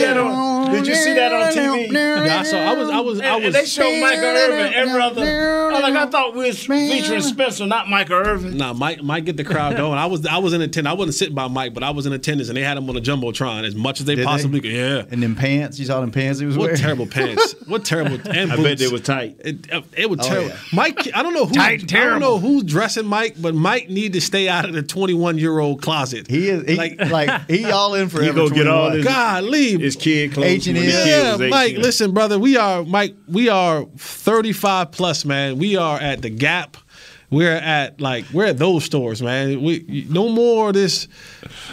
that on? Did you see that on TV? Yeah, I saw. I was. I was. I was. and they showed Michael Irvin every other. I'm like, I thought we was featuring Spencer, not Michael Irvin. Nah, Mike. Mike get the crowd going. I was. I was in attendance. I wasn't sitting by Mike, but I was in attendance, and they had him on a jumbotron as much as they Did they? possibly could. Yeah. And them pants, you saw them pants he was What wearing? terrible pants. What terrible. And I boots. bet they was tight. It, it was Oh, terrible. yeah. Mike, I don't know who. Tight and I don't know who's dressing Mike, but Mike need to stay out of the 21 year old closet. He is he, Like- like, he all in for He go get all 21. his- God, leave. His kid clothes. H&M. when the kid Yeah, Mike. Listen, brother, we are Mike. We are 35 plus, man. We are at the Gap. We're at like we're at those stores, man. We no more of this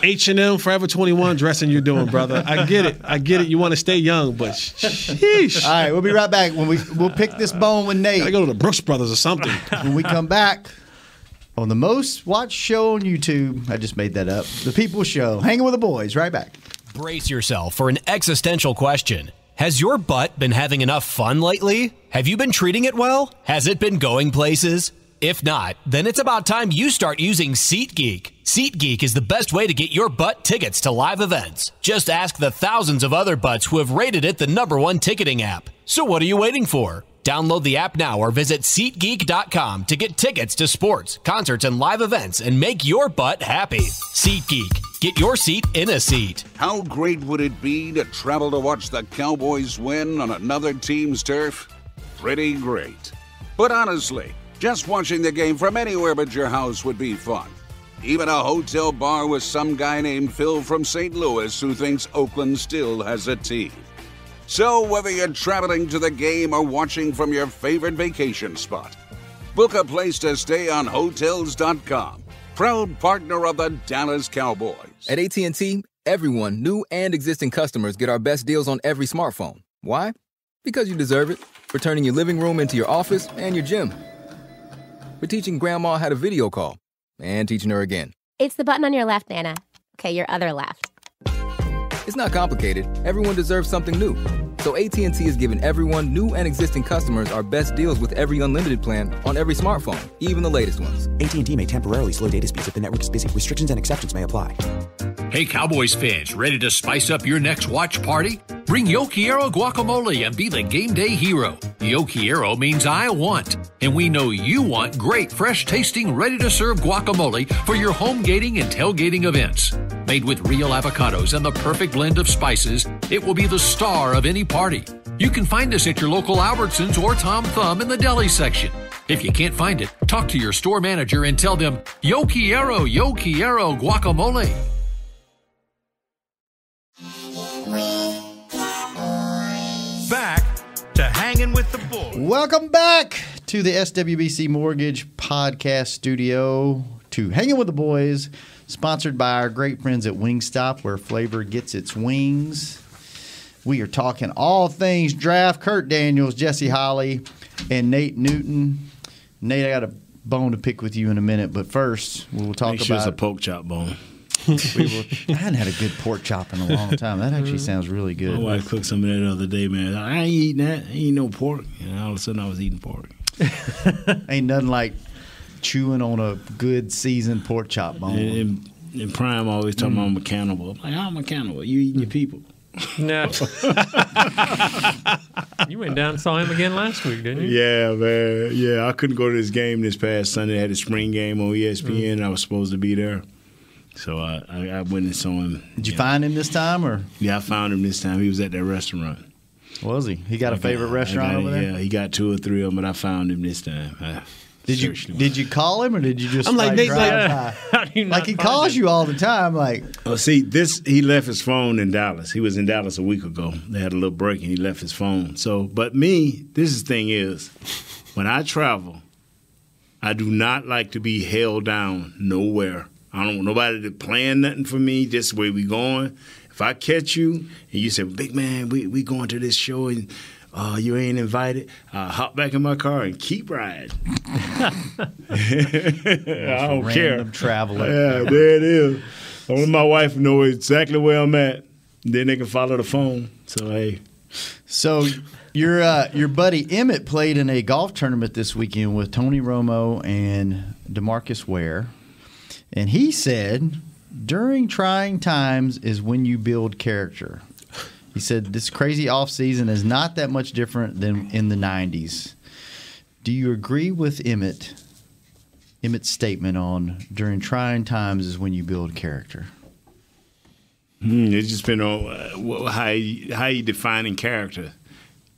H and M Forever 21 dressing you're doing, brother. I get it. I get it. You want to stay young, but sheesh. All right, we'll be right back when we we'll pick this bone with Nate. I go to the Brooks Brothers or something. when we come back on the most watched show on YouTube. I just made that up. The People Show, hanging with the boys. Right back. Brace yourself for an existential question. Has your butt been having enough fun lately? Have you been treating it well? Has it been going places? If not, then it's about time you start using SeatGeek. SeatGeek is the best way to get your butt tickets to live events. Just ask the thousands of other butts who have rated it the number one ticketing app. So what are you waiting for? Download the app now or visit SeatGeek.com to get tickets to sports, concerts, and live events and make your butt happy. SeatGeek. Get your seat in a seat. How great would it be to travel to watch the Cowboys win on another team's turf? Pretty great. But honestly, just watching the game from anywhere but your house would be fun. Even a hotel bar with some guy named Phil from St. Louis who thinks Oakland still has a team. So, whether you're traveling to the game or watching from your favorite vacation spot, book a place to stay on Hotels.com, proud partner of the Dallas Cowboys. At AT&T, everyone, new and existing customers, get our best deals on every smartphone. Why? Because you deserve it. For turning your living room into your office and your gym. For teaching grandma how to video call and teaching her again. It's the button on your left, Nana. Okay, your other left. It's not complicated. Everyone deserves something new. So AT&T is giving everyone, new and existing customers, our best deals with every unlimited plan on every smartphone, even the latest ones. AT&T may temporarily slow data speeds if the network is busy. Restrictions and exceptions may apply. Hey, Cowboys fans, ready to spice up your next watch party? Bring Yo Quiero guacamole and be the game day hero. Yo Quiero means I want, and we know you want great, fresh tasting, ready to serve guacamole for your home gating and tailgating events. Made with real avocados and the perfect blend of spices, it will be the star of any party. You can find us at your local Albertsons or Tom Thumb in the deli section. If you can't find it, talk to your store manager and tell them, Yo quiero, yo quiero guacamole. Back to hanging with the boys. Welcome back to the SWBC Mortgage Podcast Studio to Hanging with the Boys, sponsored by our great friends at Wingstop, where flavor gets its wings. We are talking all things draft. Kurt Daniels, Jesse Holley, and Nate Newton. Nate, I got a bone to pick with you in a minute, but first we'll talk Make sure it's a about. pork chop bone. we will, I hadn't had a good pork chop in a long time. That actually sounds really good. My wife cooked some of that the other day, man. I ain't eating that. I ain't no pork. And all of a sudden, I was eating pork. Ain't nothing like chewing on a good seasoned pork chop bone. And, and, Prime always talking about mm-hmm. I'm a cannibal. I'm like, oh, I'm a cannibal. You eating your mm-hmm. people. No. you went down and saw him again last week, didn't you? Yeah, man. Yeah, I couldn't go to this game this past Sunday. I had a spring game on ESPN. and mm. I was supposed to be there. So I, I, I went and saw him. Did you find him this time, or Yeah, I found him this time. He was at that restaurant. was he? He got a I favorite I restaurant got- over there. Yeah, he got two or three of them, but I found him this time. I Did you searched him. did you call him or did you just I'm like, like, Nate, drive like- by? You like he find calls him? you all the time. Like Well, see, this he left his phone in Dallas. He was in Dallas a week ago. They had a little break, and he left his phone. So, but me, this is thing is, when I travel, I do not like to be held down nowhere. I don't want nobody to plan nothing for me. This way we going. If I catch you and you say, "Big man, we we going to this show and." Uh, you ain't invited. I hop back in my car and keep riding. I don't care. random traveler. Yeah, there it is. I want my wife to know exactly where I'm at. Then they can follow the phone. So hey, so. Your uh, your buddy Emmett played in a golf tournament this weekend with Tony Romo and DeMarcus Ware, and he said during trying times is when you build character. He said this crazy off season is not that much different than in the '90s. Do you agree with Emmett? Emmett's statement on during trying times is when you build character. hmm, it's just been uh, how how you defining character.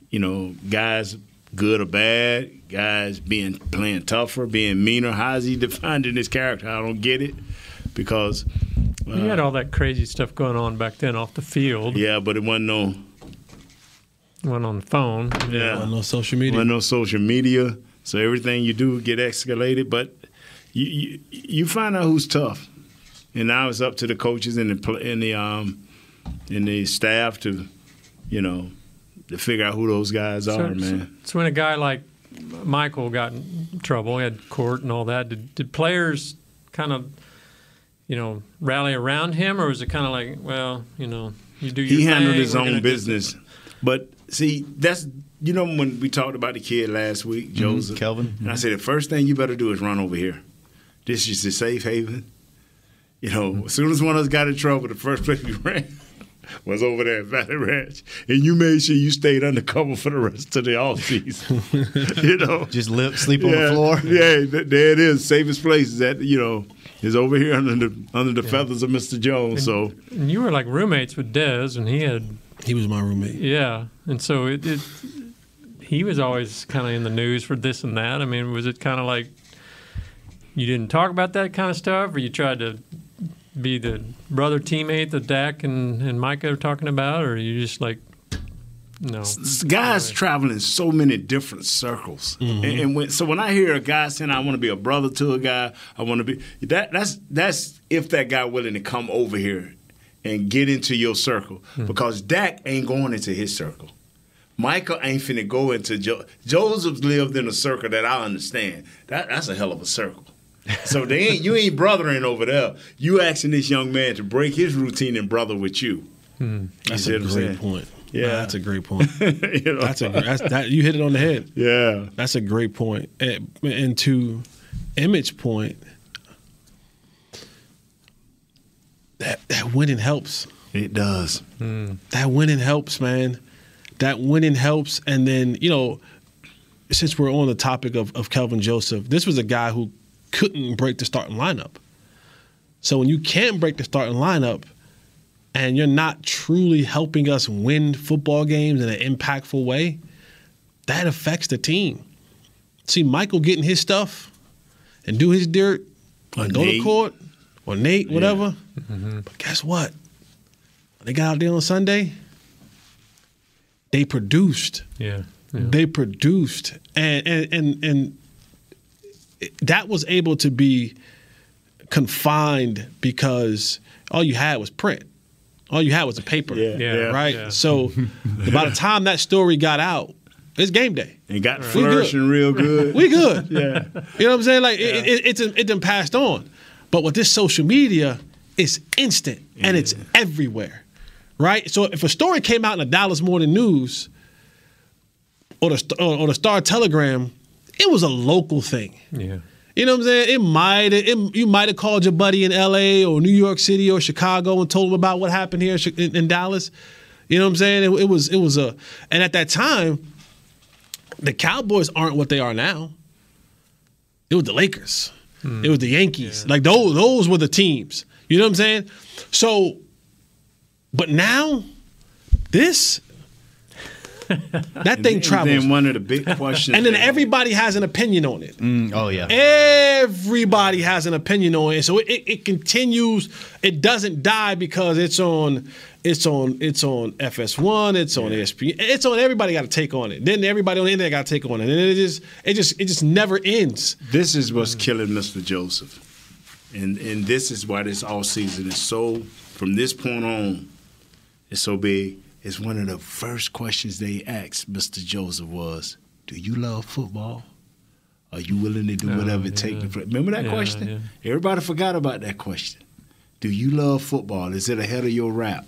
You know, guys good or bad, guys being playing tougher, being meaner. How is he defining his character? I don't get it because uh, You had all that crazy stuff going on back then off the field. yeah, but it wasn't no Went on the phone. yeah. On no social media. Well, no social media, so everything you do get escalated. But you you, you find out who's tough, and now it's up to the coaches and the and the um and the staff to, you know, to figure out who those guys So, are, man. so when a guy like Michael got in trouble, he had court and all that. Did, did players kind of, you know, rally around him, or was it kind of like, well, you know, you do your He handled thing, his we're own business, but see, that's you know when we talked about the kid last week, mm-hmm. Joseph Kelvin. and I said the first thing you better do is run over here. This is a safe haven. You know, as soon as one of us got in trouble, the first place we ran was over there at Valley Ranch, and you made sure you stayed undercover for the rest of the off season. you know, Just live, sleep on yeah, the floor. Yeah, th- there it is. Safest place is that you know is over here under the under the feathers of Mr. Jones. So And you were like roommates with Dez, and he had, He was my roommate. yeah, and so it, it he was always kind of in the news for this and that. I mean, was it kind of like you didn't talk about that kind of stuff, or you tried to be the brother teammate that Dak and, and Micah are talking about, or you just like, no? s- guys travel in so many different circles, mm-hmm. and, and when, so when I hear a guy saying I want to be a brother to a guy, I want to be that that's that's if that guy willing to come over here and get into your circle hmm. because Dak ain't going into his circle. Michael ain't finna go into jo- Joseph lived in a circle that I understand. That that's a hell of a circle. So they ain't you ain't brothering over there. You asking this young man to break his routine and brother with you. Hmm. You That's see a what I'm great saying? point. Yeah. Nah, that's a great point. You know? That's a that's, that you hit it on the head. yeah. That's a great point. And, and to Emmett's point, that that winning helps. It does. Hmm. That winning helps, man. That winning helps, and then you know, since we're on the topic of, of Kelvin Joseph, this was a guy who couldn't break the starting lineup. So when you can't break the starting lineup and you're not truly helping us win football games in an impactful way, that affects the team. See Michael getting his stuff and do his dirt Or and go to court or Nate, whatever. Mm-hmm. But guess what? When they got out there on Sunday, they produced. Yeah. They produced, and and and and that was able to be confined because all you had was print. All you had was a paper. Yeah, Yeah. yeah, right. yeah. So by the time that story got out, it's game day. And got We good. flourishing real good. We good. Yeah. You know what I'm saying? Like it, it, it's it done passed on, but with this social media, it's instant and it's everywhere, right? So if a story came out in the Dallas Morning News or the or, or the Star Telegram, it was a local thing. Yeah. You know what I'm saying? It might it, you might have called your buddy in L.A. or New York City or Chicago and told him about what happened here in in, Dallas. You know what I'm saying? It, it was it was a and at that time, the Cowboys aren't what they are now. It was the Lakers. Hmm. It was the Yankees. Like those those were the teams. You know what I'm saying? So, but now, this that thing And travels. Then one of the big questions. And then everybody has an opinion on it. Mm, oh yeah. Everybody has an opinion on it. So it, it, it continues. It doesn't die because it's on it's on it's on FS1, it's on ESPN. It's on everybody got to take on it. Then everybody on the internet got to take on it. And it just it just it just never ends. This is what's killing Mr. Joseph. And and this is why this all season is so from this point on, it's so big. It's one of the first questions they asked Mr. Joseph was, Do you love football? Are you willing to do Oh, whatever it takes? Remember that Yeah, question? yeah. Everybody forgot about that question. Do you love football? Is it ahead of your rap?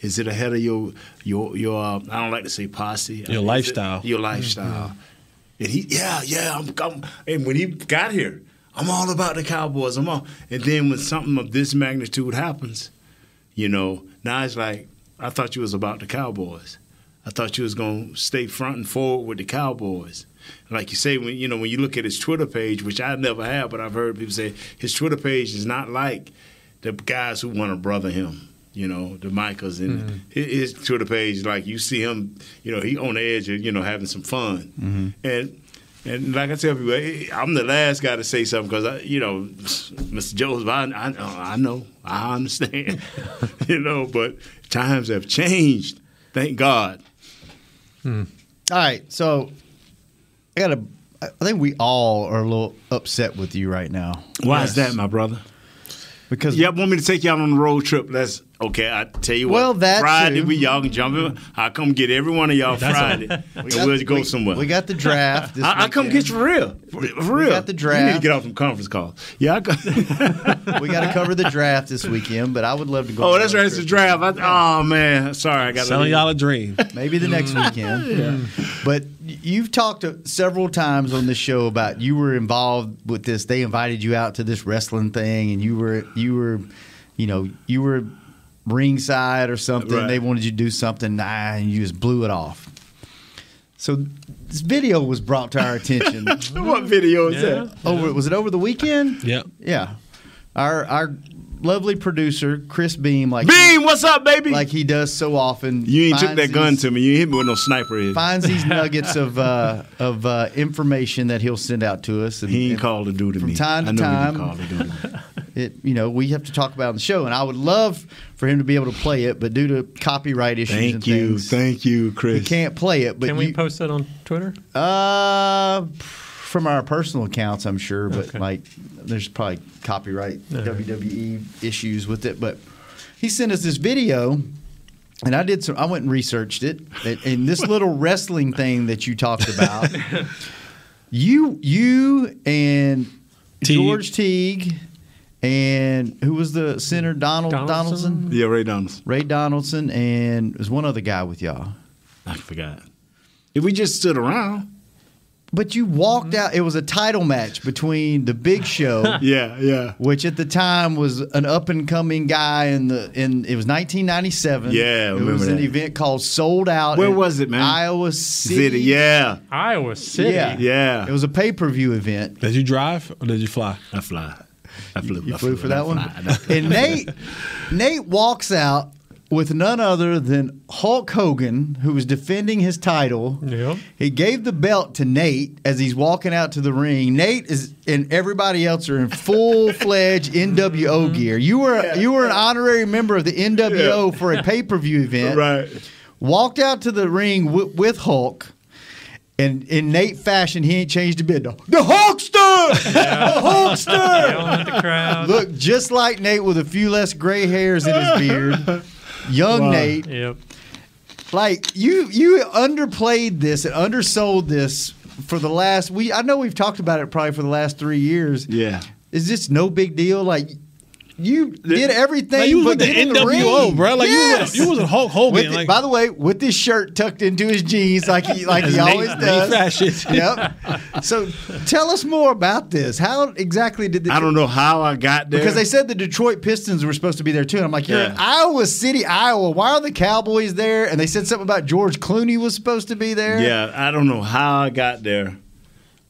Is it ahead of your your your? Uh, I don't like to say posse. Your Is it lifestyle. Your lifestyle. And he, yeah, yeah, I'm, I'm. And when he got here, I'm all about the Cowboys. I'm all. And then when something of this magnitude happens, you know, now it's like I thought you was about the Cowboys. I thought you was gonna stay front and forward with the Cowboys. Like you say, when you know when you look at his Twitter page, which I never have, but I've heard people say his Twitter page is not like the guys who want to brother him. You know, the Micahs and his, his Twitter page, like you see him, you know, he on the edge of you know having some fun. And and like I tell people, eh, I'm the last guy to say something because I, you know, Mr. Joseph, I, I, I know, I understand, you know, but times have changed. Thank God. Hmm. All right, so I got to. I think we all are a little upset with you right now. Why is that, my brother? Because y'all want me to take y'all on the road trip. Let's okay. I tell you what. Well, that Friday too. we y'all can jump in. I come get every one of y'all Friday, and got- we'll go we- somewhere. we got the draft this I, I come get you for real. For, for real. got the draft. You need to get off some conference calls. Yeah. I come. we got to cover the draft this weekend, but I would love to go. oh, that's right. It's the draft. I, oh man, sorry. I got Selling y'all a dream. Maybe the next mm. weekend. But you've talked several times on this show about you were involved with this. They invited you out to this wrestling thing, and you were you were, you know, you were ringside or something. Right. They wanted you to do something, nah, and you just blew it off. So this video was brought to our attention. what video is that? Over oh, was it over the weekend? Yeah. Yeah. Our our lovely producer Chris Beam, like Beam, what's up, baby? like he does so often. You ain't took finds that gun to me. You hit me with no sniper. Head. finds these nuggets of uh, of uh, information that he'll send out to us. And, He ain't and called to do to from me. time I to know time. he didn't call to do me. it you know we have to talk about it on the show, and I would love for him to be able to play it, but due to copyright issues and Thank you, things, thank you, he Chris. can't play it. But Can we you- post that on Twitter? uh, from our personal accounts, I'm sure, but like there's probably copyright WWE issues with it. But he sent us this video, and I did some. I went and researched it, and, and this little wrestling thing that you talked about. you, you, and Teague. George Teague, and who was the center? Donald Donaldson? Donaldson. Yeah, Ray Donaldson. Ray Donaldson, and there's one other guy with y'all. I forgot. If we just stood around, But you walked mm-hmm. out. It was a title match between the Big Show, Yeah, yeah. which at the time was an up and coming guy in the in. It was 1997. Yeah, I it remember was an that. event called Souled Out. Where in was it, man? Iowa City. City, yeah. Iowa City. Yeah, Yeah. It was a pay per view event. Did you drive or did you fly? I fly. I flew. You I flew for that I one. And Nate, Nate walks out with none other than Hulk Hogan, who was defending his title. Yep. He gave the belt to Nate as he's walking out to the ring. Nate is and everybody else are in full fledged NWO mm-hmm. gear. You were you were an honorary member of the NWO for a pay per view event. Right. Walked out to the ring wi- with Hulk. And in Nate fashion, he ain't changed a bit. The Hulkster! The Hulkster! Yelling at the crowd. Look just like Nate with a few less gray hairs in his beard. Young Wow. Nate. Yep. Like you you underplayed this and undersold this for the last we I know we've talked about it probably for the last 3 years. Yeah. Is this no big deal like you did everything Like you was but with the get in the NWO, ring. bro. Like Yes. you, was, you was a Hulk Hogan. With the- like, by the way, with this shirt tucked into his jeans, like he like he always Nate does. fashion. Yep. So tell us more about this. How exactly did the I don't know how I got there because they said the Detroit Pistons were supposed to be there too. And I'm like, you're in Yeah. Iowa City, Iowa. Why are the Cowboys there? And they said something about George Clooney was supposed to be there. Yeah, I don't know how I got there,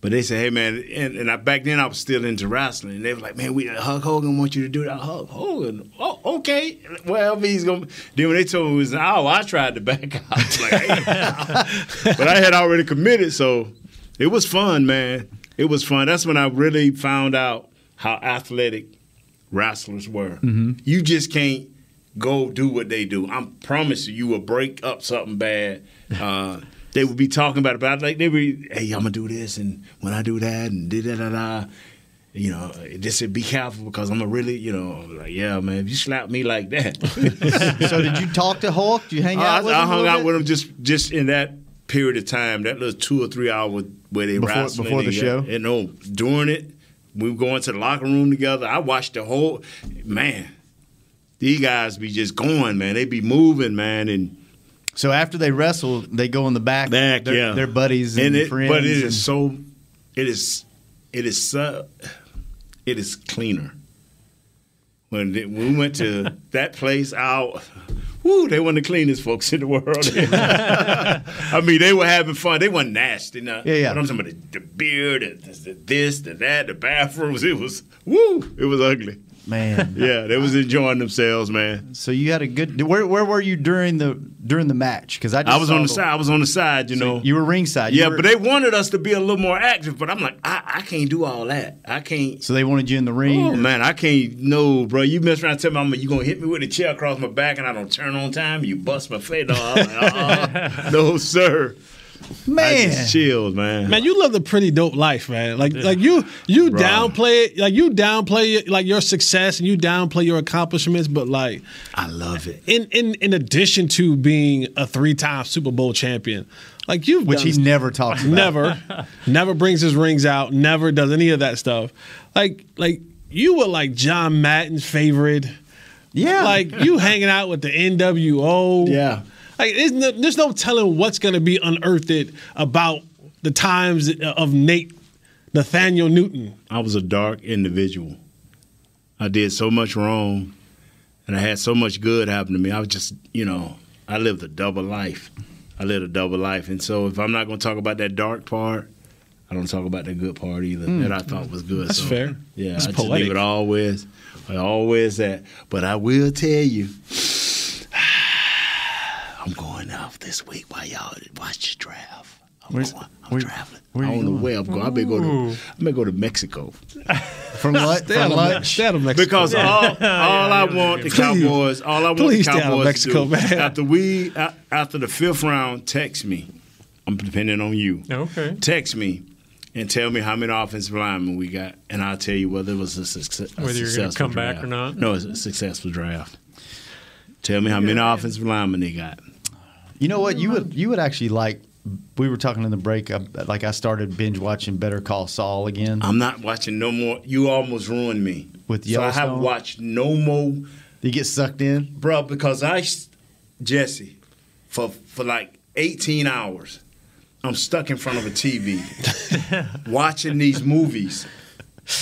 but they said, "Hey, man," and, and I, back then I was still into wrestling. And they were like, "Man, we Hulk Hogan want you to do that." Hulk Hogan, oh, okay. Well, he's gonna. Then when they told me it was an hour, I tried to back out. I like, hey. but I had already committed, so it was fun, man. It was fun. That's when I really found out how athletic wrestlers were. You just can't go do what they do. I promise you, you will break up something bad. Uh, they would be talking about it, but like they be, hey, I'm gonna do this, and when I do that, and da da da da. You know, just said be careful because I'm a really, you know, like yeah, man. If you slap me like that, so did you talk to Hulk? Did you hang uh, out I, with I him? a hung little out bit? with him just just in that period of time, that little two or three hours where they Before- wrestled. before the and, show? And no, during it, we were going to the locker room together. I watched the whole man. These guys be just going, man. They be moving, man, and So after they wrestle, they go in the back. back, they're, yeah, they're buddies and, it, friends. But it and- is so, it is, it is so, it is cleaner. When, they- when we went to that place out, whoo, they were the cleanest folks in the world. I mean, they were having fun. They weren't nasty. Now. Yeah, yeah. But I'm talking about the, the beard, the, the this, the that, the bathrooms. It was, woo, it was ugly. Man. Yeah, they was enjoying themselves, man. So you had a good. Where where were you during the during the match? Because I I was on the side. I was on the side, you know. You were ringside. You Yeah, were- but they wanted us to be a little more active. But I'm like, I, I can't do all that. I can't. So they wanted you in the ring. Oh man, I can't. No, bro. You mess around, tell me I'm, you gonna hit me with a chair across my back, and I don't turn on time. You bust my face. I'm like, uh-uh. no, sir. I Man. just chilled, man. Man, you live a pretty dope life, man. Like, like you, you Bro. downplay it, like you downplay like your success and you downplay your accomplishments, but like, I love it. in in in addition to being a three time Super Bowl champion, like you, which he never talks about. never, never brings his rings out, never does any of that stuff. Like, like you were like John Madden's favorite. Yeah. Like you hanging out with the NWO. Yeah. Like there's no, there's no telling what's going to be unearthed about the times of Nate Nathaniel Newton. I was a dark individual. I did so much wrong, and I had so much good happen to me. I was just, you know, I lived a double life. I lived a double life, and so if I'm not going to talk about that dark part, I don't talk about the good part either. Mm. That I thought was good. That's So, fair. Yeah, That's I just poetic. leave it always, I always that. But I will tell you, I'm going off this week while y'all watch the draft. I'm, Where's- going, I'm where- traveling. where I don't know where I'm going. I may go to I may go to Mexico. From lunch. Stay From out lunch. stay out of Mexico. Because all, all I want the Please. Cowboys, all I want the Please stay out of Cowboys Mexico, to do, man. after we after the fifth round, text me. I'm depending on you. Okay. Text me and tell me how many offensive linemen we got, and I'll tell you whether it was a, success, a Whether you're gonna successful come back draft. or not? No, it's a successful draft. Tell me how many offensive linemen they got. You know what? You would mm-hmm. you would actually like. We were talking in the break. I, like I started binge watching Better Call Saul again. I'm not watching no more. You almost ruined me. With so I haven't watched no more. You get sucked in, bro. Because I, Jesse, for for like 18 hours, I'm stuck in front of a TV watching these movies.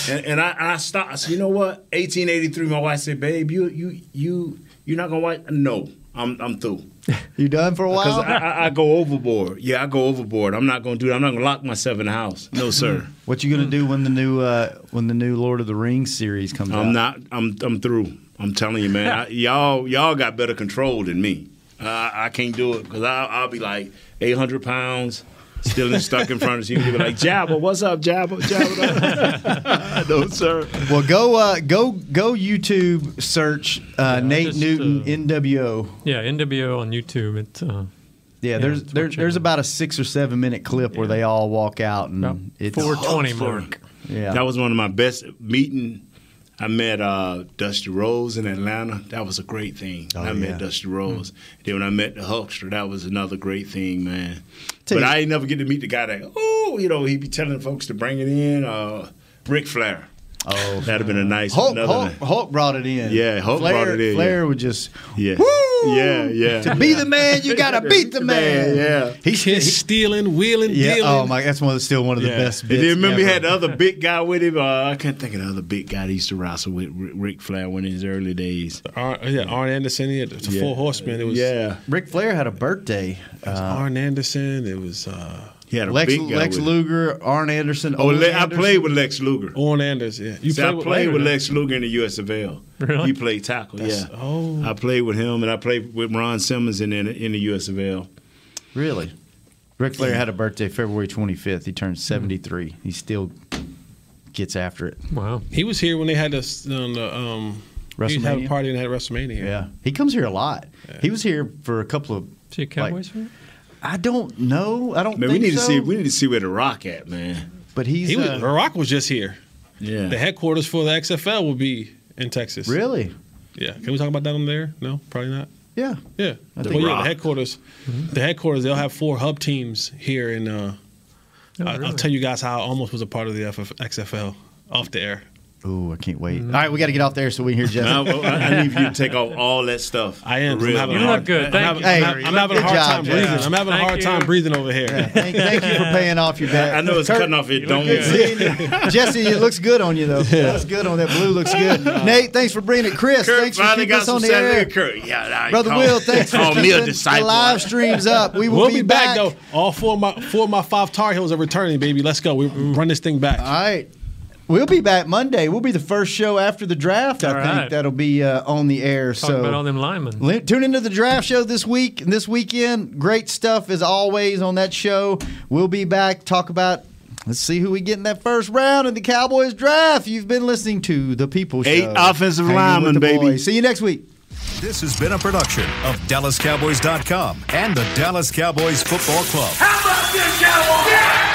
And, and I, I stopped. I said, you know what? 1883. My wife said, babe, you you you you're not gonna watch? No, I'm I'm through. You done for a Because while? I, I, I go overboard. Yeah, I go overboard. I'm not gonna do that. I'm not gonna lock myself in the house. No, sir. what you gonna do when the new uh, when the new Lord of the Rings series comes out? I'm not. I'm I'm through. I'm telling you, man. I, y'all y'all got better control than me. I, I can't do it because I'll be like 800 pounds, still stuck in front of you. You'll be like, Jabba, what's up, Jabba? Jabba. no, sir. Well, go uh, go go YouTube search uh, Nate just, Newton uh, NWO. Yeah, NWO on YouTube. It's uh, Yeah, there's it's there, there's about a six or seven minute clip where they all walk out and it's 420 mark. Yeah, That was one of my best meeting. I met uh, Dusty Rhodes in Atlanta. That was a great thing. Oh, I yeah. met Dusty Rhodes. Then when I met the Hulkster, that was another great thing, man. Tell but you- I ain't never get to meet the guy that, oh, you know, he be telling folks to bring it in. Uh, Ric Flair. Oh, that'd have been a nice Hulk, another. Hulk, Hulk brought it in. Yeah, Hulk Flair, brought it in, Flair yeah. would just Yeah. Woo! Yeah, yeah. To be the man, you gotta beat the man. yeah. He's Kiss stealing, wheeling, yeah. dealing. Oh my, that's one of the, still one of the Yeah. best. And Bits then remember ever. he had the other big guy with him. Uh, I can't think of the other big guy that used to wrestle with Ric Ric Flair when in his early days. Ar- yeah, Arn Anderson. He had the Yeah. Four Horsemen. It was Yeah. Ric Flair had a birthday. it was Uh, Arn Anderson. It was uh, He had a Lex, big guy Lex with him. Luger, Arn Anderson. Oh, Ole Le- I Anderson. played with Lex Luger. Arn Anderson. Yeah, you See, I played played with Larry, Lex Luger in the USFL. Really? He played tackle. That's- yeah. oh. I played with him, and I played with Ron Simmons in in, in the USFL. Really? Ric Flair had a birthday February 25th. He turned 73. He still gets after it. Wow. He was here when they had this on the um. He had a party and had WrestleMania. Yeah. He comes here a lot. He was here for a couple of. Is he a Cowboys fan? I don't know. I don't Man, think we need so. to see we need to see where the Rock at, man. But he's. He was, uh, Barack was just here. Yeah. The headquarters for the XFL will be in Texas. really? Yeah. Can we talk about that on there? No, probably not. Yeah. Yeah. I Well, think- yeah, the headquarters. The headquarters. They'll have four hub teams here, and uh, Oh, I, I'll really? tell you guys how I almost was a part of the FF, XFL off the air. Ooh, I can't wait. Mm. All right, we got to get off there so we can hear Jeff. I, I- I need you to take off all that stuff. I am. For I'm having You hard- look good. I'm Thank having, you. I'm, Hey, I'm having a hard job, time Jeff. breathing. I'm having a hard you. time breathing over here. thank, thank you for paying off your back. I know it's Kurt- cutting off your dome. Good. Jesse, it looks good on you though. That's good on that blue. Looks good. Nate, thanks for bringing it. Chris, Kurt thanks for keeping us on the air. Kurt. Yeah, nah, Brother called- Will, thanks for called keeping the live streams up. We will We'll be, be back, though. All four of my four of my five Tar Heels are returning, baby. Let's go. We run this thing back. All right. We'll be back Monday. We'll be the first show after the draft. I All think right. that'll be uh, on the air. Talk so about all them linemen. Li- Tune into the draft show this week and this weekend. Great stuff as always on that show. We'll be back talk about. Let's see who we get in that first round in the Cowboys draft. You've been listening to the People Show. Eight offensive Hanging linemen, baby. boys. See you next week. This has been a production of DallasCowboys.com and the Dallas Cowboys Football Club. How about this, Cowboys?